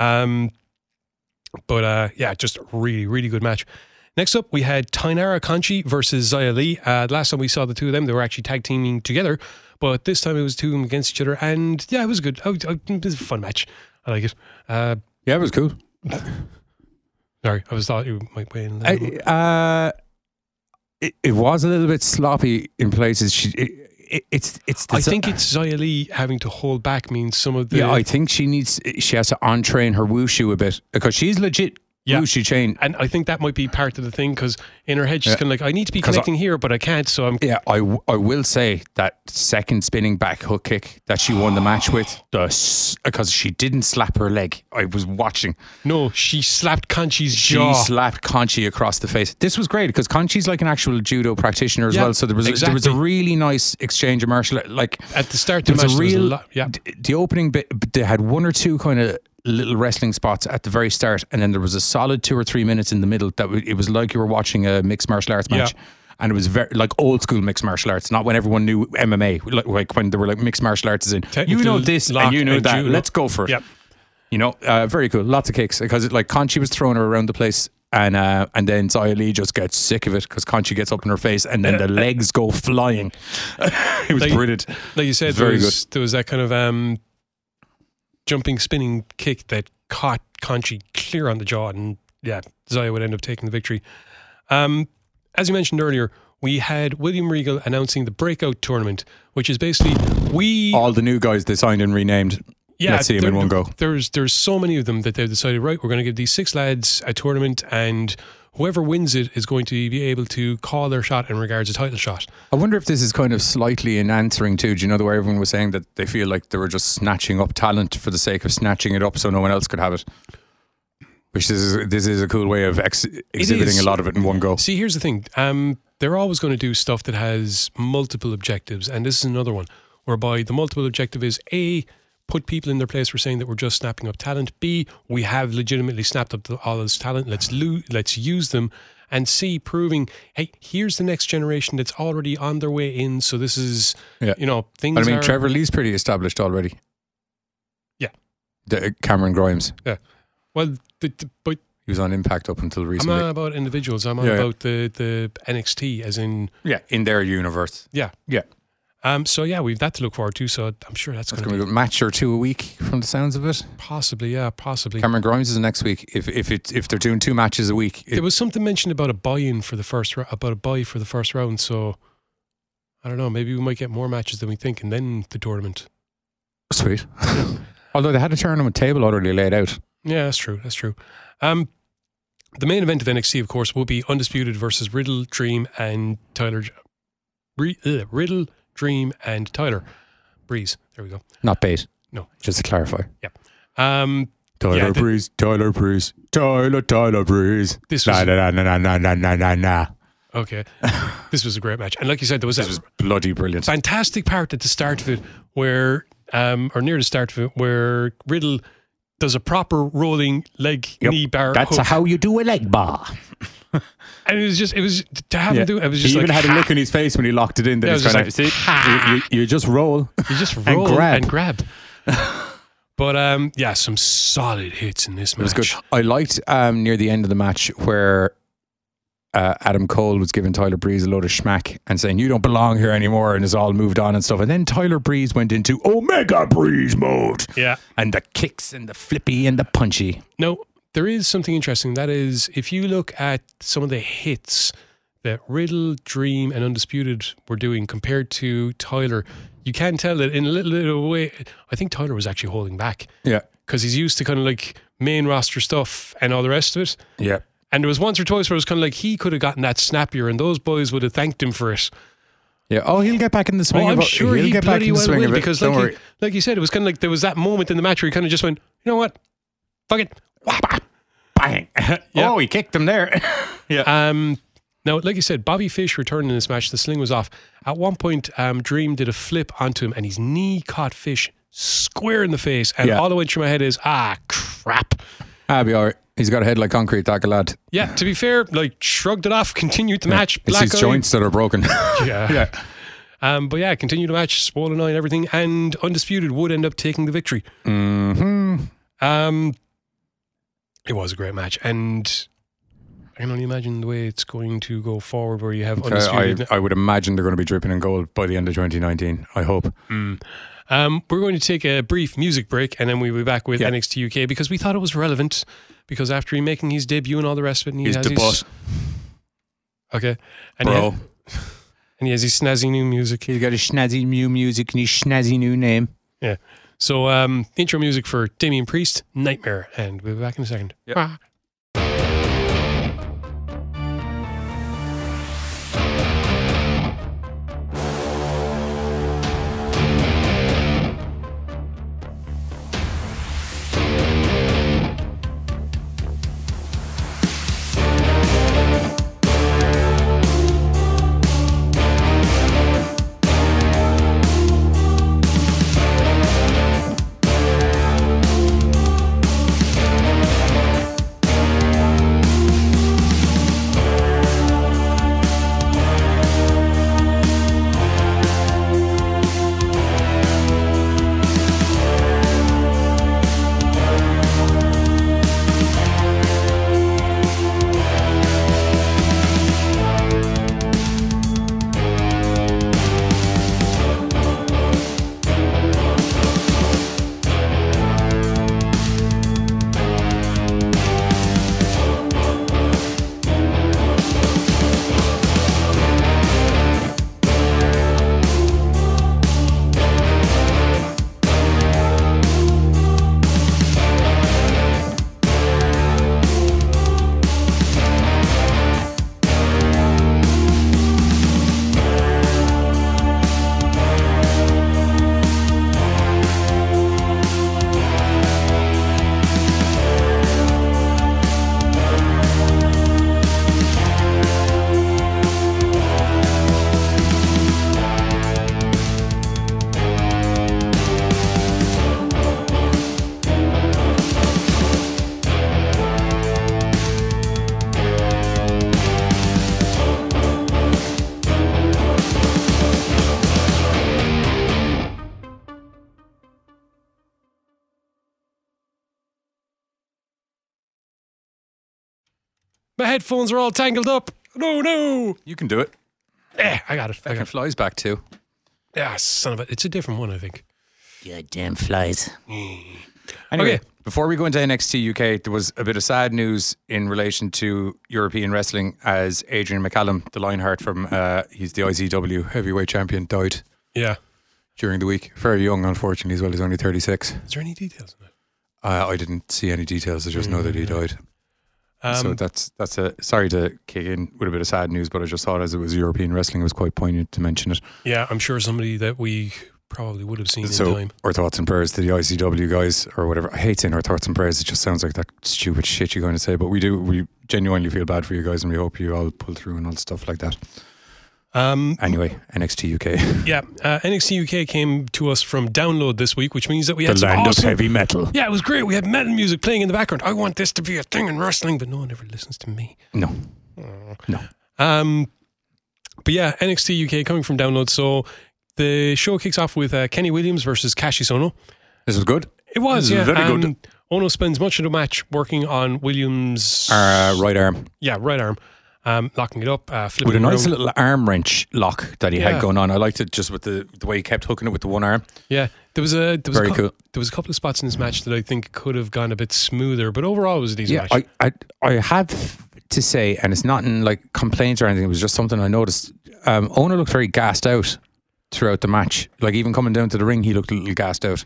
Um, but uh, yeah, just really, really good match. Next up, we had Taynara Conti versus Xia Li. Uh, last time we saw the two of them, they were actually tag teaming together, but this time it was two of them against each other, and yeah, it was good. Oh, oh, it was a fun match. I like it. Uh, Yeah, it was cool. sorry, I was thought you might weigh in. I, uh, it, it was a little bit sloppy in places. She, it, it, it's it's. I think it's Xia Li having to hold back means some of the. yeah. I think she needs. She has to on train her wushu a bit because she's legit Yeah. wushu chain. and I think that might be part of the thing because in her head she's Yeah. kind of like, I need to be 'Cause I- connecting here, but I can't. So I'm Yeah, I, w- I will say that second spinning back hook kick that she won the match with, the because she didn't slap her leg. I was watching. no. She slapped Conti's She jaw. She slapped Conti across the face. This was great because Conti's like an actual judo practitioner as Yeah, well. So there was a, there was a really nice exchange of martial like At the start there of the was match, a there was a real lot- yeah. d- the opening bit. They had one or two kind of little wrestling spots at the very start, and then there was a solid two or three minutes in the middle that w- it was like you were watching a mixed martial arts match. Yeah. And it was very like old school mixed martial arts, not when everyone knew MMA, like, like when there were like mixed martial arts is in. You know this and you know and that. judo. Let's go for it. Yep. You know, uh, very cool. Lots of kicks because like Conti was throwing her around the place, and uh, and then Xia Li just gets sick of it because Conti gets up in her face, and then the legs go flying. [LAUGHS] it was Like- brilliant. Like you said, Very there was, there was that kind of um, jumping, spinning kick that caught Conti clear on the jaw, and yeah, Xia would end up taking the victory. Um, as you mentioned earlier, we had William Regal announcing the Breakout Tournament, which is basically we All the new guys they signed and renamed. yeah, Let's see there- in one go. There's there's so many of them that they've decided right. We're going to give these six lads a tournament, and whoever wins it is going to be able to call their shot in regards to title shot. I wonder if this is kind of slightly in answering to, do you know, the way everyone was saying that they feel like they were just snatching up talent for the sake of snatching it up so no one else could have it? Which this is, this is a cool way of ex- exhibiting a lot of it in one go. See, here's the thing. Um, they're always going to do stuff that has multiple objectives, and this is another one whereby the multiple objective is a put people in their place for saying that we're just snapping up talent. B we have legitimately snapped up the, all this talent. Let's lo- let's use them. And C proving, hey, here's the next generation that's already on their way in. So this is, Yeah. you know, things. But I mean, are, Trevor Lee's pretty established already. Yeah. The, uh, Cameron Grimes. Yeah. Well, the, the, but He was on Impact up until recently. I'm not about individuals. I'm on Yeah, yeah. about the the NXT, as in yeah, in their universe. yeah. Yeah. Um. So yeah, we've that to look forward to. So I'm sure that's, That's going to be a match or two a week from the sounds of it. possibly yeah, possibly. Cameron Grimes is next week. If if it, if they're doing two matches a week, it, There was something mentioned about a buy-in for the first about a buy for the first round. So I don't know. Maybe we might get more matches than we think, and then the tournament. sweet. [LAUGHS] Although they had a tournament table already laid out. Yeah, that's true. That's true. Um, the main event of NXT, of course, will be Undisputed versus Riddle, Dream, and Tyler. J- uh, Riddle, Dream, and Tyler Breeze. There we go. Not bait. No. Just to clarify. Um, Tyler Yeah, the- Breeze, Tyler Breeze, Tyler, Tyler Breeze. this was na na na na na na na na. okay. [LAUGHS] this was a great match, and like you said, there was This a was bloody brilliant. fantastic part at the start of it where, um, or near the start of it, where Riddle does a proper rolling leg Yep. knee bar. That's hook. how you do a leg bar. [LAUGHS] and it was just, it was to have him do it. It was he just even like, had a look in his face when he locked it in. Then Yeah, was kind of just see, you, you, you just roll. You just roll and grab. And grab. [LAUGHS] but um, yeah, some solid hits in this match. It was good. I liked um, near the end of the match where uh, Adam Cole was giving Tyler Breeze a load of schmack and saying, You don't belong here anymore, and it's all moved on and stuff. And then Tyler Breeze went into Omega Breeze mode. Yeah. And the kicks and the flippy and the punchy. No, there is something interesting. That is, if you look at some of the hits that Riddle, Dream, and Undisputed were doing compared to Tyler, you can tell that in a little, little way, I think Tyler was actually holding back Yeah. because he's used to kind of like main roster stuff and all the rest of it. Yeah. And there was once or twice where it was kind of like he could have gotten that snappier, and those boys would have thanked him for it. Yeah. Oh, he'll get back in the swing Oh, I'm it. sure he'll he get back in the swing of it. because, Don't like worry. you, like you said, it was kind of like there was that moment in the match where he kind of just went, you know what, fuck it. Bang. [LAUGHS] Yeah. Oh, he kicked him there. [LAUGHS] yeah. Um, now, like you said, Bobby Fish returned in this match. The sling was off. At one point, um, Dream did a flip onto him, and his knee caught Fish square in the face. And Yeah. all that went through my head is, ah, crap. I'll be all right. He's got a head like concrete, that lad. Yeah, to be fair, like shrugged it off, [LAUGHS] continued the match. It's his eye. joints that are broken. Yeah. yeah. Um, but yeah, continued the match, swollen eye and everything, and Undisputed would end up taking the victory. hmm Um, it was a great match, and I can only imagine the way it's going to go forward, where you have I, Undisputed. I would imagine they're going to be dripping in gold by the end of 2019. I hope. Um, we're going to take a brief music break and then we'll be back with Yeah. NXT UK because we thought it was relevant because after he making his debut and all the rest of it, and he He's has the his, boss, Okay. And He bro. ha- [LAUGHS] and he has his snazzy new music. He's got his snazzy new music and his snazzy new name. Yeah. So, um, intro music for Damian Priest, Nightmare, and we'll be back in a second. Yep. Ah. Headphones are all tangled up. No, no. You can do it. Eh, I got it. I got It it. flies back too. Yeah, son of a. It's a different one, I think. Goddamn flies. Anyway, Okay. before we go into NXT UK, there was a bit of sad news in relation to European wrestling as Adrian McCallum, the Lionheart from uh, he's the ICW heavyweight champion, died Yeah. during the week. Very young, unfortunately, as well. He's only 36. Is there any details on it? Uh, I didn't see any details. I just know that he died. Um, so that's that's a sorry to kick in with a bit of sad news, but I just thought as it was European wrestling, it was quite poignant to mention it. yeah, I'm sure somebody that we probably would have seen in So time. our thoughts and prayers to the ICW guys or whatever. I hate saying our thoughts and prayers. It just sounds like that stupid shit you're going to say, but we do. We genuinely feel bad for you guys, and we hope you all pull through and all stuff like that. Um, Anyway, NXT UK, [LAUGHS] yeah, uh, NXT UK came to us from download this week, which means that we the had some land awesome of heavy metal. Yeah, it was great. We had metal music playing in the background. I want this to be a thing in wrestling, but no one ever listens to me. No, no. Um, but yeah, NXT UK coming from download. So the show kicks off with uh, Kenny Williams versus Kassius Ohno. This was good. It was, yeah. very good. um, Ohno spends much of the match working on Williams' Uh, right arm yeah right arm, um, locking it up, uh, flipping with a nice around. little arm wrench lock that he Yeah. had going on. I liked it just with the the way he kept hooking it with the one arm. Yeah, there was a there was Very a cou- cool. There was a couple of spots in this match that I think could have gone a bit smoother, but overall it was a decent Yeah, match. I, I I have to say, and it's not in like complaints or anything. It was just something I noticed. Um, Ohno looked very gassed out throughout the match. Like even coming down to the ring, he looked a little gassed out.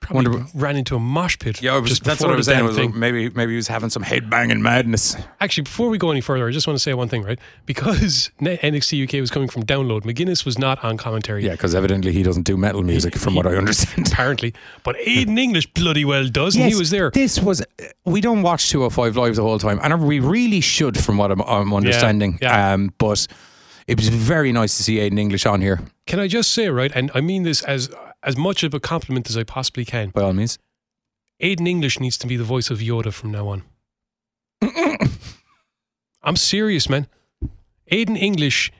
Probably wonder- ran into a mosh pit. Yeah, I was, just that's what I was saying. Was thing. maybe maybe he was having some head banging madness. Actually, before we go any further, I just want to say one thing, right? Because [LAUGHS] NXT UK was coming from download, McGuinness was not on commentary. Yeah, because evidently he doesn't do metal music, from what I understand. [LAUGHS] Apparently, but Aiden English bloody well does, and he was there. This was. We don't watch 205 Live the whole time, and we really should, from what I'm, I'm understanding. yeah. Um, but it was very nice to see Aiden English on here, Can I just say, right? And I mean this as as much of a compliment as I possibly can. by all means. Aiden English needs to be the voice of Yoda from now on. [LAUGHS] I'm serious, man. Aiden English,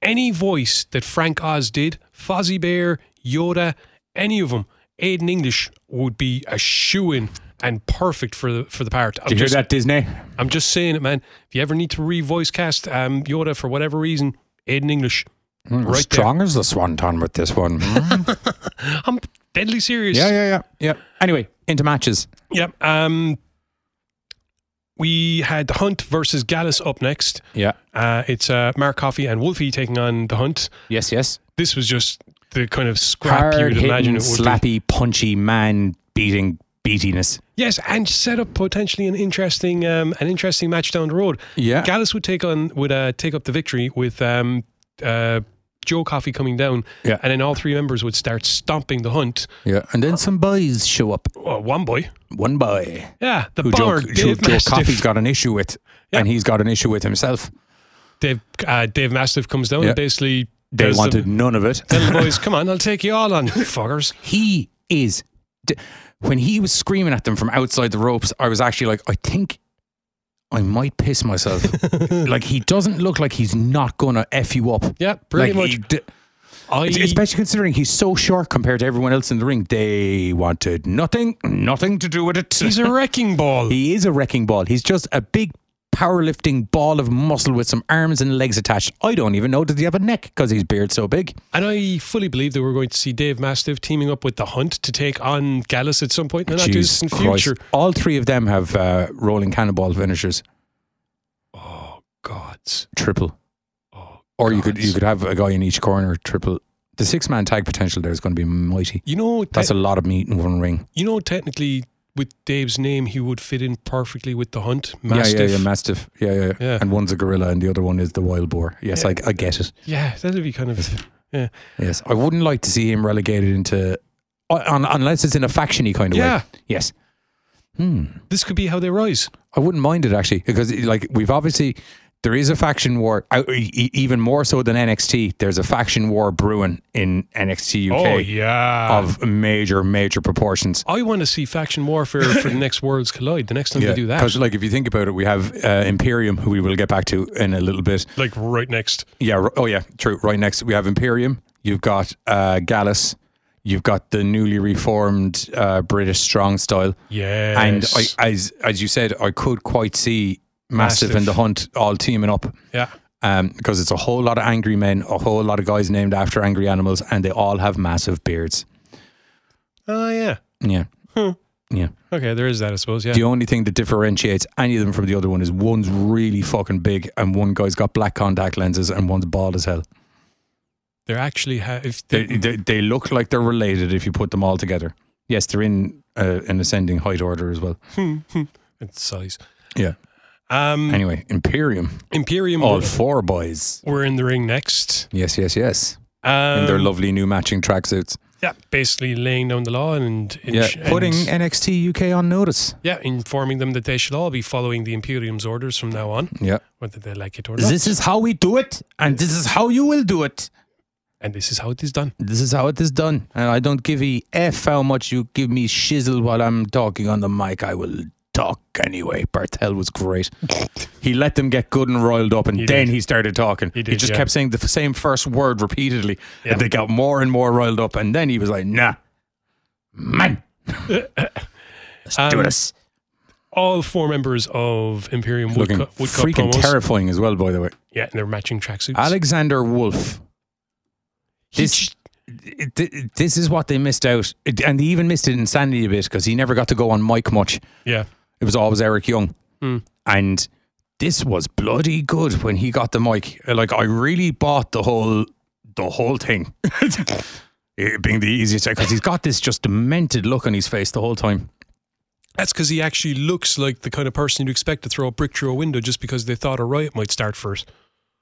any voice that Frank Oz did, Fozzie Bear, Yoda, any of them, Aiden English would be a shoe in and perfect for the for the part. I'm Did you hear that, Disney? I'm just saying it, man. If you ever need to re-voice cast um, Yoda for whatever reason, Aiden English, Mm, Right strong as the swanton with this one. [LAUGHS] I'm deadly serious. yeah, yeah, yeah, yeah. Anyway, into matches. Yep. Um, we had the Hunt versus Gallus up next. Yeah. Uh, it's uh, Mark Coffey and Wolfie taking on the Hunt. Yes, yes. This was just the kind of scrap Hard you would imagine it would be. slappy, punchy, man beating beatiness. Yes, and set up potentially an interesting um, an interesting match down the road. Yeah. Gallus would take on would uh, take up the victory with um, uh, Joe Coffey coming down, Yeah. and then all three members would start stomping the Hunt. Yeah. And then some boys show up. Oh, one boy, One boy yeah, the who Joe, bomber Joe, Dave Joe Mastiff. Coffey's got an issue with, Yeah. and he's got an issue with himself. Dave uh, Dave Mastiff comes down Yeah. and basically They wanted them, none of it. tell the boys, [LAUGHS] "Come on, I'll take you all on, [LAUGHS] fuckers." he is d- when he was screaming at them from outside the ropes i was actually like i think i might piss myself. [LAUGHS] Like he doesn't look like he's not gonna f you up. Yeah, pretty like, much. he d- I, especially considering he's so short compared to everyone else in the ring. They wanted nothing nothing to do with it. He's a wrecking ball. he is a wrecking ball. He's just a big powerlifting ball of muscle with some arms and legs attached i don't even know does he have a neck because his beard's so big and I fully believe that we're going to see Dave Mastiff teaming up with the Hunt to take on Gallus at some point in the not too Jesus distant Christ. future. all three of them have uh, rolling cannonball finishers Oh gods. triple Oh, Or you could you could have a guy in each corner, triple. The six man tag potential there is going to be mighty. You know, That's a lot of meat in one ring. you know, technically, with Dave's name, he would fit in perfectly with the Hunt. Yeah, Mastiff. yeah, yeah, mastiff. Yeah, yeah, Yeah. And one's a gorilla, and the other one is the wild boar. Yes, Yeah. I, I get it. Yeah, that'd be kind of. Yeah, Yes, I wouldn't like to see him relegated into, uh, un, unless it's in a factiony kind of yeah. way. Yes. Hmm. This could be how they rise. I wouldn't mind it actually because like we've obviously there is a faction war uh, even more so than NXT. There's a faction war brewing in NXT UK oh yeah. of major major proportions. I want to see faction warfare for the next Worlds Collide. The next time they do that, Because, like, if you think about it, we have uh, Imperium, who we will get back to in a little bit. like right next. Yeah. r- Oh, yeah. True. Right next, we have Imperium. You've got uh, Gallus. You've got the newly reformed uh, British Strong Style. Yes. And I, as as you said, I could quite see massive, Massive. in the hunt, all teaming up. Yeah. Um, because it's a whole lot of angry men, a whole lot of guys named after angry animals, and they all have massive beards. Oh, yeah. Yeah. Yeah. Okay, there is that, I suppose. Yeah. The only thing that differentiates any of them from the other one is one's really fucking big, and one guy's got black contact lenses, and one's bald as hell. They're actually, ha- if They, they, they, they look like they're related if you put them all together. Yes, they're in uh, an ascending height order as well. it's size. Yeah. Um, Anyway, Imperium, Imperium all were, four boys. We're in the ring next. Yes, yes, yes. Um, In their lovely new matching tracksuits. Yeah, basically laying down the law and, and Yeah, and- putting NXT UK on notice. yeah, informing them that they should all be following the Imperium's orders from now on, Yeah. whether they like it or not. This is how we do it, and this is how you will do it. and this is how it is done. This is how it is done. And I don't give a F how much you give me shizzle while I'm talking on the mic. I will talk anyway. Barthel was great. he let them get good and riled up, and He then did. he started talking. He did, just yeah. kept saying the same first word repeatedly. Yeah. And they got more and more riled up, and then he was like, nah, man. Let's do Um, this. All four members of Imperium would, Looking cut, would cut freaking promos. terrifying as well, by the way. Yeah, and they're matching tracksuits. Alexander Wolfe. This, this is what they missed out. And they even missed it in SAnitY a bit because he never got to go on mic much. yeah, It was always Eric Young. Hmm. And this was bloody good when he got the mic. Like I really bought the whole the whole thing. [LAUGHS] It being the easiest because he's got this just demented look on his face the whole time. that's because he actually looks like the kind of person you'd expect to throw a brick through a window just because they thought a riot might start first.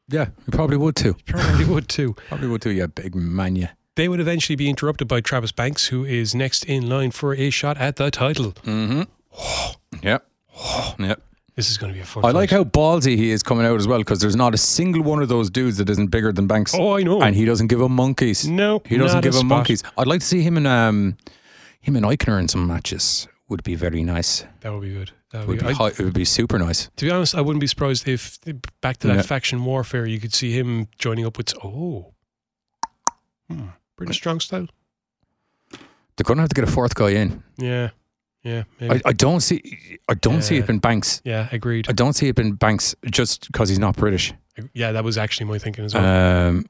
Yeah, he probably would too. [LAUGHS] Probably would too. [LAUGHS] Probably would too, yeah, big man, yeah. They would eventually be interrupted by Travis Banks, who is next in line for a shot at the title. Mm-hmm. [SIGHS] Yep. [SIGHS] Yep. This is going to be a fun. I like how ballsy he is coming out as well because there's not a single one of those dudes that isn't bigger than Banks. Oh, I know. And he doesn't give him monkeys. no, He doesn't give him monkeys. I'd like to see him and um, him and Aichner in some matches. Would be very nice. That would be good. That would Would be, be it would be super nice. to be honest, I wouldn't be surprised if back to that Yeah. faction warfare, you could see him joining up with oh, hmm, British strong style. They're going to have to get a fourth guy in. Yeah, yeah, maybe. I, I don't see. I don't see it in Banks. yeah, agreed. I don't see it in Banks just because he's not British. yeah, that was actually my thinking as well. Um,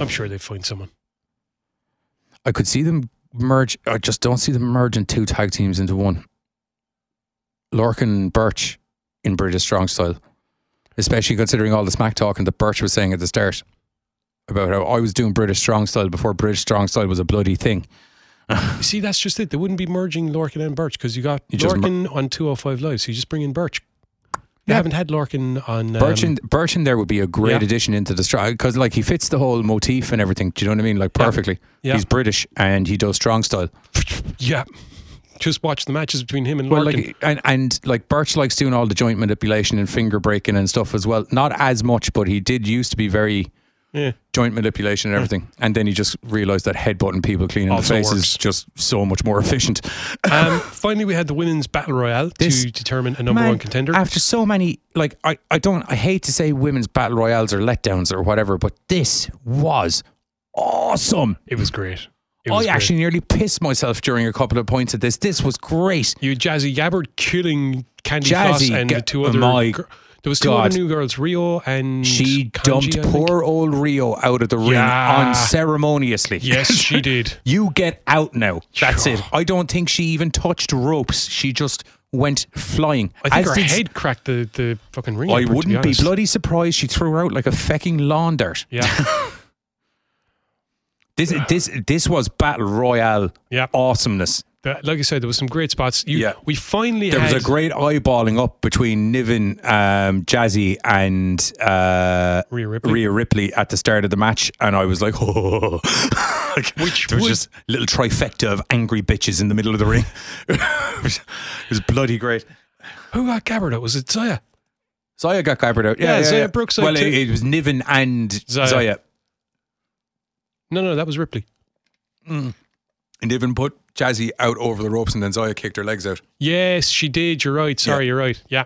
I'm sure they'd find someone. I could see them merge. I just don't see them merging two tag teams into one. Lorcan and Burch in British Strong Style, especially considering all the smack talking that Burch was saying at the start about how I was doing British Strong Style before British Strong Style was a bloody thing. You [LAUGHS] see, that's just it. They wouldn't be merging Lorcan and Burch because you got You just mer- Lorcan on 205 Live, so you just bring in Burch. They Yeah. haven't had Lorcan on. Um, Burch, in, Burch in there would be a great Yeah. addition into the strong because like he fits the whole motif and everything. Do you know what I mean? Like perfectly. Yeah. He's British and he does Strong Style. yeah. Just watch the matches between him and Well, like and and like Burch likes doing all the joint manipulation and finger breaking and stuff as well. Not as much, but he did used to be very yeah. joint manipulation and everything. And then he just realized that headbutting people clean in the face works. is just so much more efficient. Um, [LAUGHS] finally, we had the women's battle royale This- to determine a number Man, one contender. After so many, like I, I don't, I hate to say women's battle royales or letdowns or whatever, but this was awesome. it was great. It I great. actually nearly pissed myself during a couple of points at this. This was great. You Jazzy Gabert killing Candy Jazzy Floss and Ga- the two other. my there was two God. other new girls, Rio and She Kanji, dumped poor old Rio out of the ring Yeah. unceremoniously. Yes, she [LAUGHS] did. you get out now. That's it. I don't think she even touched ropes. She just went flying. I think As her did- head cracked the, the fucking ring. I apron, to wouldn't be, honest. bloody surprised she threw her out like a fecking lawn dart. Yeah, [LAUGHS] This this this was battle royale yeah. awesomeness. Like I said, there was some great spots. You, Yeah. we finally There was a great eyeballing up between Niven, um, Jazzy, and uh, Rhea Ripley. Rhea Ripley at the start of the match, and I was like, [LAUGHS] oh. Which [LAUGHS] there was would- just little trifecta of angry bitches in the middle of the ring. [LAUGHS] it, was, it was bloody great. Who got Gabert out? Was it Xia? Xia got Gabert out. Yeah, Yeah, yeah, Xia yeah. Brookside Well, it, it was Niven and Xia. Xia. No, no, that was Ripley. And even put Jazzy out over the ropes, and then Xia kicked her legs out. Yes, she did. You're right. Sorry, you're right. Yeah.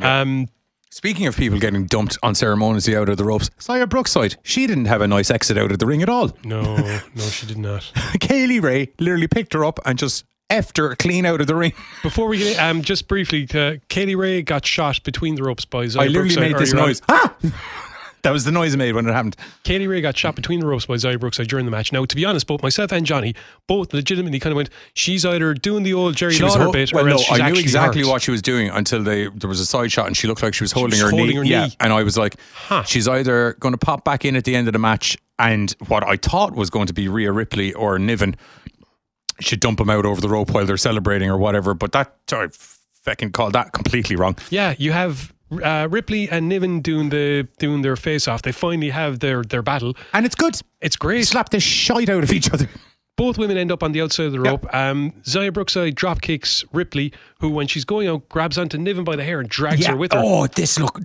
Um, Speaking of people getting dumped unceremoniously out of the ropes, Xia Brookside, she didn't have a nice exit out of the ring at all. no, [LAUGHS] no, she did not. Kay Lee Ray literally picked her up and just effed her clean out of the ring. [LAUGHS] Before we get um, just briefly, uh, Kay Lee Ray got shot between the ropes by Xia I literally Brookside made this noise. Ah! [LAUGHS] that was the noise I made when it happened. Kay Lee Ray got shot between the ropes by Xia Brookside during the match. Now, to be honest, both myself and Johnny both legitimately kind of went, she's either doing the old Jerry She Lawler hol- bit well, or no, else she's I knew exactly hurt. what she was doing until they there was a side shot and she looked like she was holding, was her, holding knee. her yeah, and I was like, Huh. she's either going to pop back in at the end of the match, and what I thought was going to be Rhea Ripley or Niven should dump them out over the rope while they're celebrating or whatever. But that I fucking called that completely wrong. Yeah, you have uh, Ripley and Niven doing the doing their face off. They finally have their their battle. And it's good. It's They great. slap the shite out of each other. [LAUGHS] Both women end up on the outside of the rope. Um, Xia Brookside drop kicks Ripley, who when she's going out grabs onto Niven by the hair and drags her with her. Oh, this look.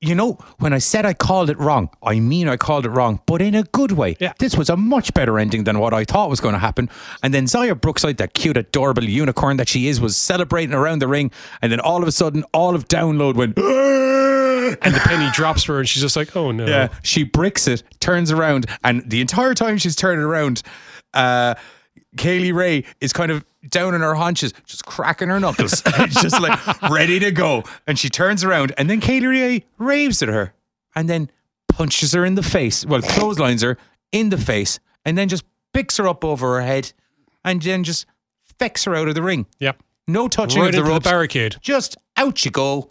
You know, when I said I called it wrong, I mean I called it wrong, but in a good way. Yeah. This was a much better ending than what I thought was going to happen. And then Xia Brookside, that cute, adorable unicorn that she is, was celebrating around the ring. And then all of a sudden, all of download went. And the penny drops for her, and she's just like, "Oh no!" Yeah, she bricks it, turns around, and the entire time she's turning around, uh, Kay Lee Ray is kind of down on her haunches, just cracking her knuckles, [LAUGHS] just like ready to go. And she turns around, and then Kay Lee Ray raves at her, and then punches her in the face. Well, clotheslines her in the face, and then just picks her up over her head, and then just fecks her out of the ring. Yep. No touching Right of the into the barricade. just out you go.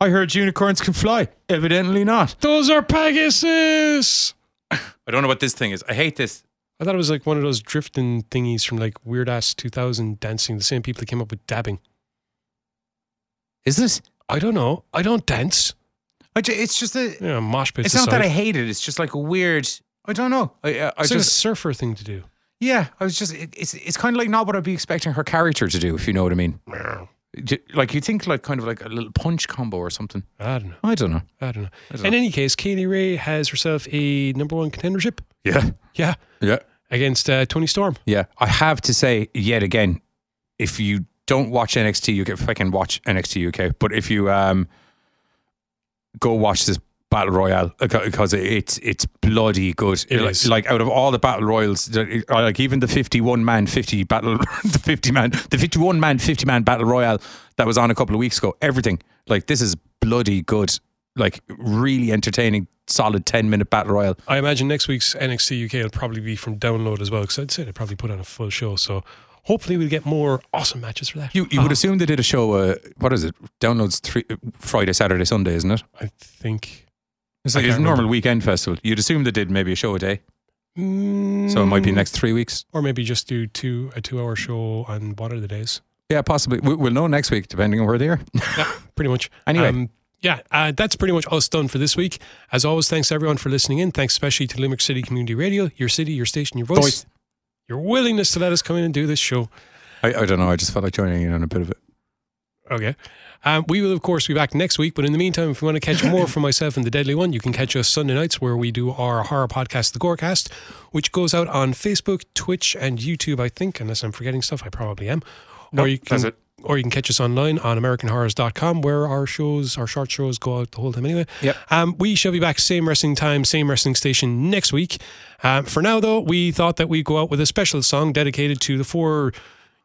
I heard unicorns can fly. Evidently not. Those are Pegasus. [COUGHS] I don't know what this thing is. I hate this. I thought it was like one of those drifting thingies from like Weird Ass 2000 dancing. The same people that came up with dabbing. Is this? I don't know. I don't dance. I ju- it's just a. Yeah, mosh pits It's not that I hate it. It's just like a weird. I don't know. I, I, I It's like a surfer thing to do. yeah. I was just. It, it's it's kind of like not what I'd be expecting her character to do. If you know what I mean. Like you think like kind of like a little punch combo or something. I don't know. I don't know. I don't know. don't In any case, Kay Lee Ray has herself a number one contendership. Yeah. Yeah. Yeah. Against uh, Toni Storm. Yeah. I have to say yet again, if you don't watch NXT UK, fucking watch NXT UK. But if you um go watch this battle royale because it's it's bloody good. It like, is. like out of all the battle royals, like even the fifty-one man, fifty battle, [LAUGHS] the fifty man, the fifty-one man, fifty man battle royale that was on a couple of weeks ago. Everything like this is bloody good. Like really entertaining, solid ten minute battle royale. I imagine next week's NXT UK will probably be from download as well because I'd say they probably put on a full show. So hopefully we'll get more awesome matches for that. You you would assume they did a show. Uh, what is it? Downloads three Friday, Saturday, Sunday, isn't it? I think. It's like a can't normal weekend festival. You'd assume they did maybe a show a day, so it might be Mm, next three weeks. Or maybe just do two a two hour show on what are the days? Yeah, possibly. We- We'll know next week, depending on where they are. Yeah, pretty much. [LAUGHS] Anyway. Um, yeah, uh, that's pretty much us done for this week. As always, thanks everyone for listening in. Thanks especially to Limerick City Community Radio, your city, your station, your voice, Voice. your willingness to let us come in and do this show. I, I don't know. I just felt like joining in on a bit of it. Okay. Um, we will, of course, be back next week. But in the meantime, if you want to catch more [LAUGHS] from myself and the Deadly One, you can catch us Sunday nights where we do our horror podcast, The Gorecast, which goes out on Facebook, Twitch, and YouTube, I think, unless I'm forgetting stuff. I probably am. No, or you can, that's it. Or you can catch us online on AmericanHorrors.com where our shows, our short shows go out the whole time anyway. Yep. Um, we shall be back same wrestling time, same wrestling station next week. Um, for now, though, we thought that we'd go out with a special song dedicated to the four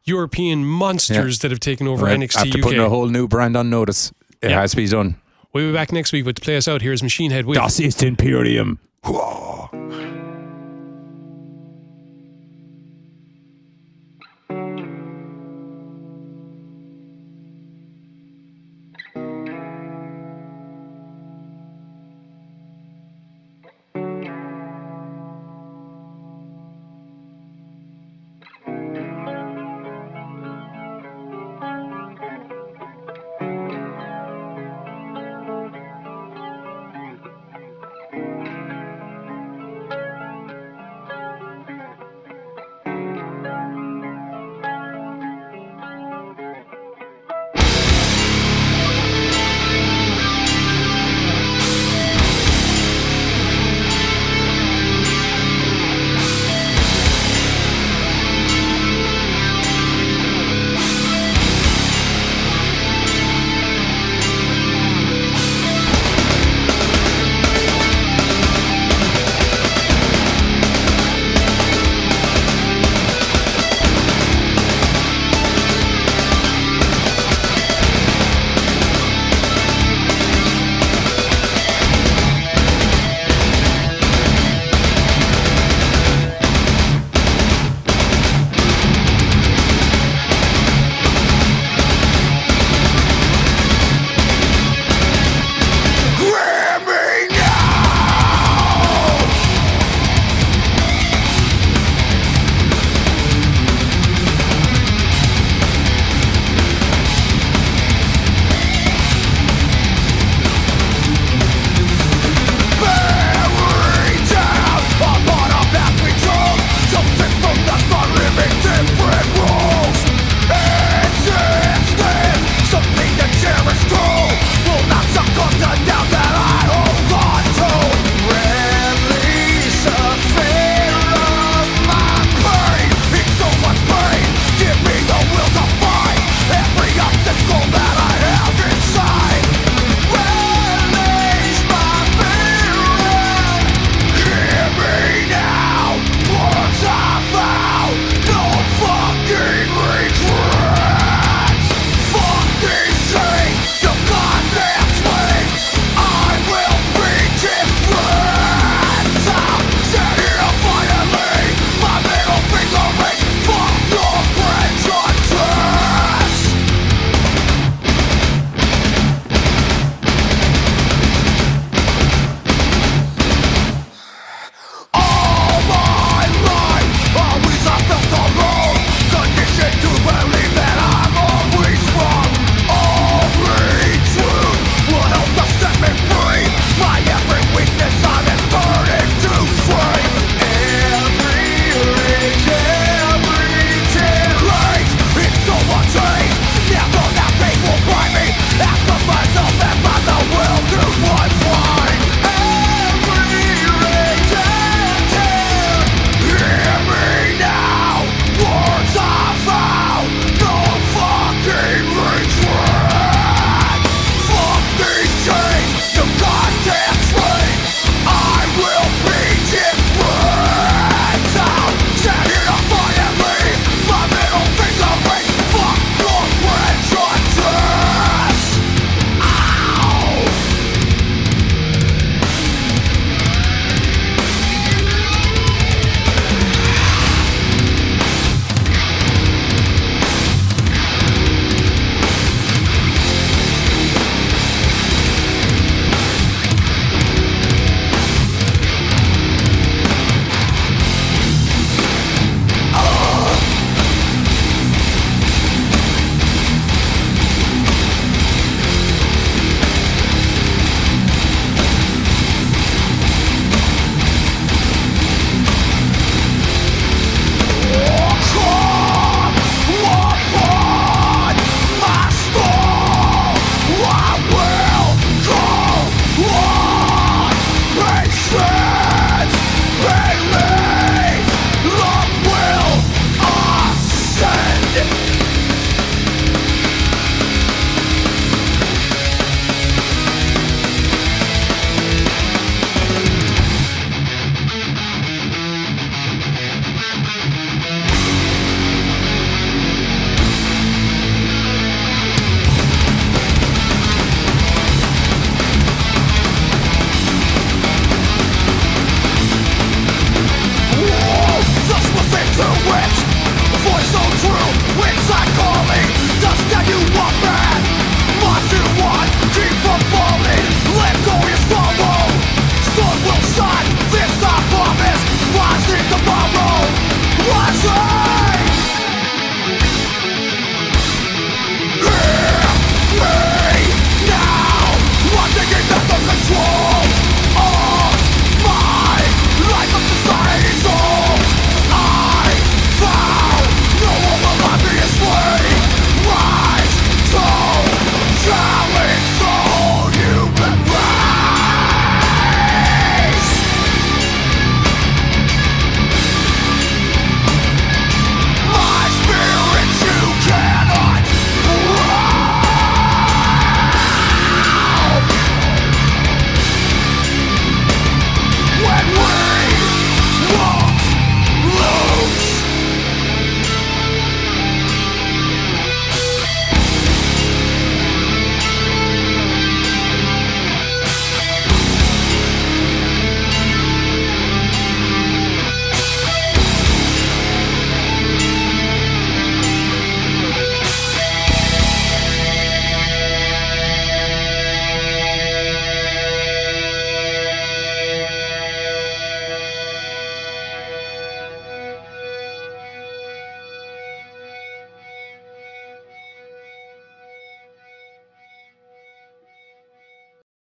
European monsters that have taken over Right, NXT After UK. putting a whole new brand on notice, it Yeah. has to be done. We'll be back next week, but to play us out, here's Machine Head with Das ist Imperium.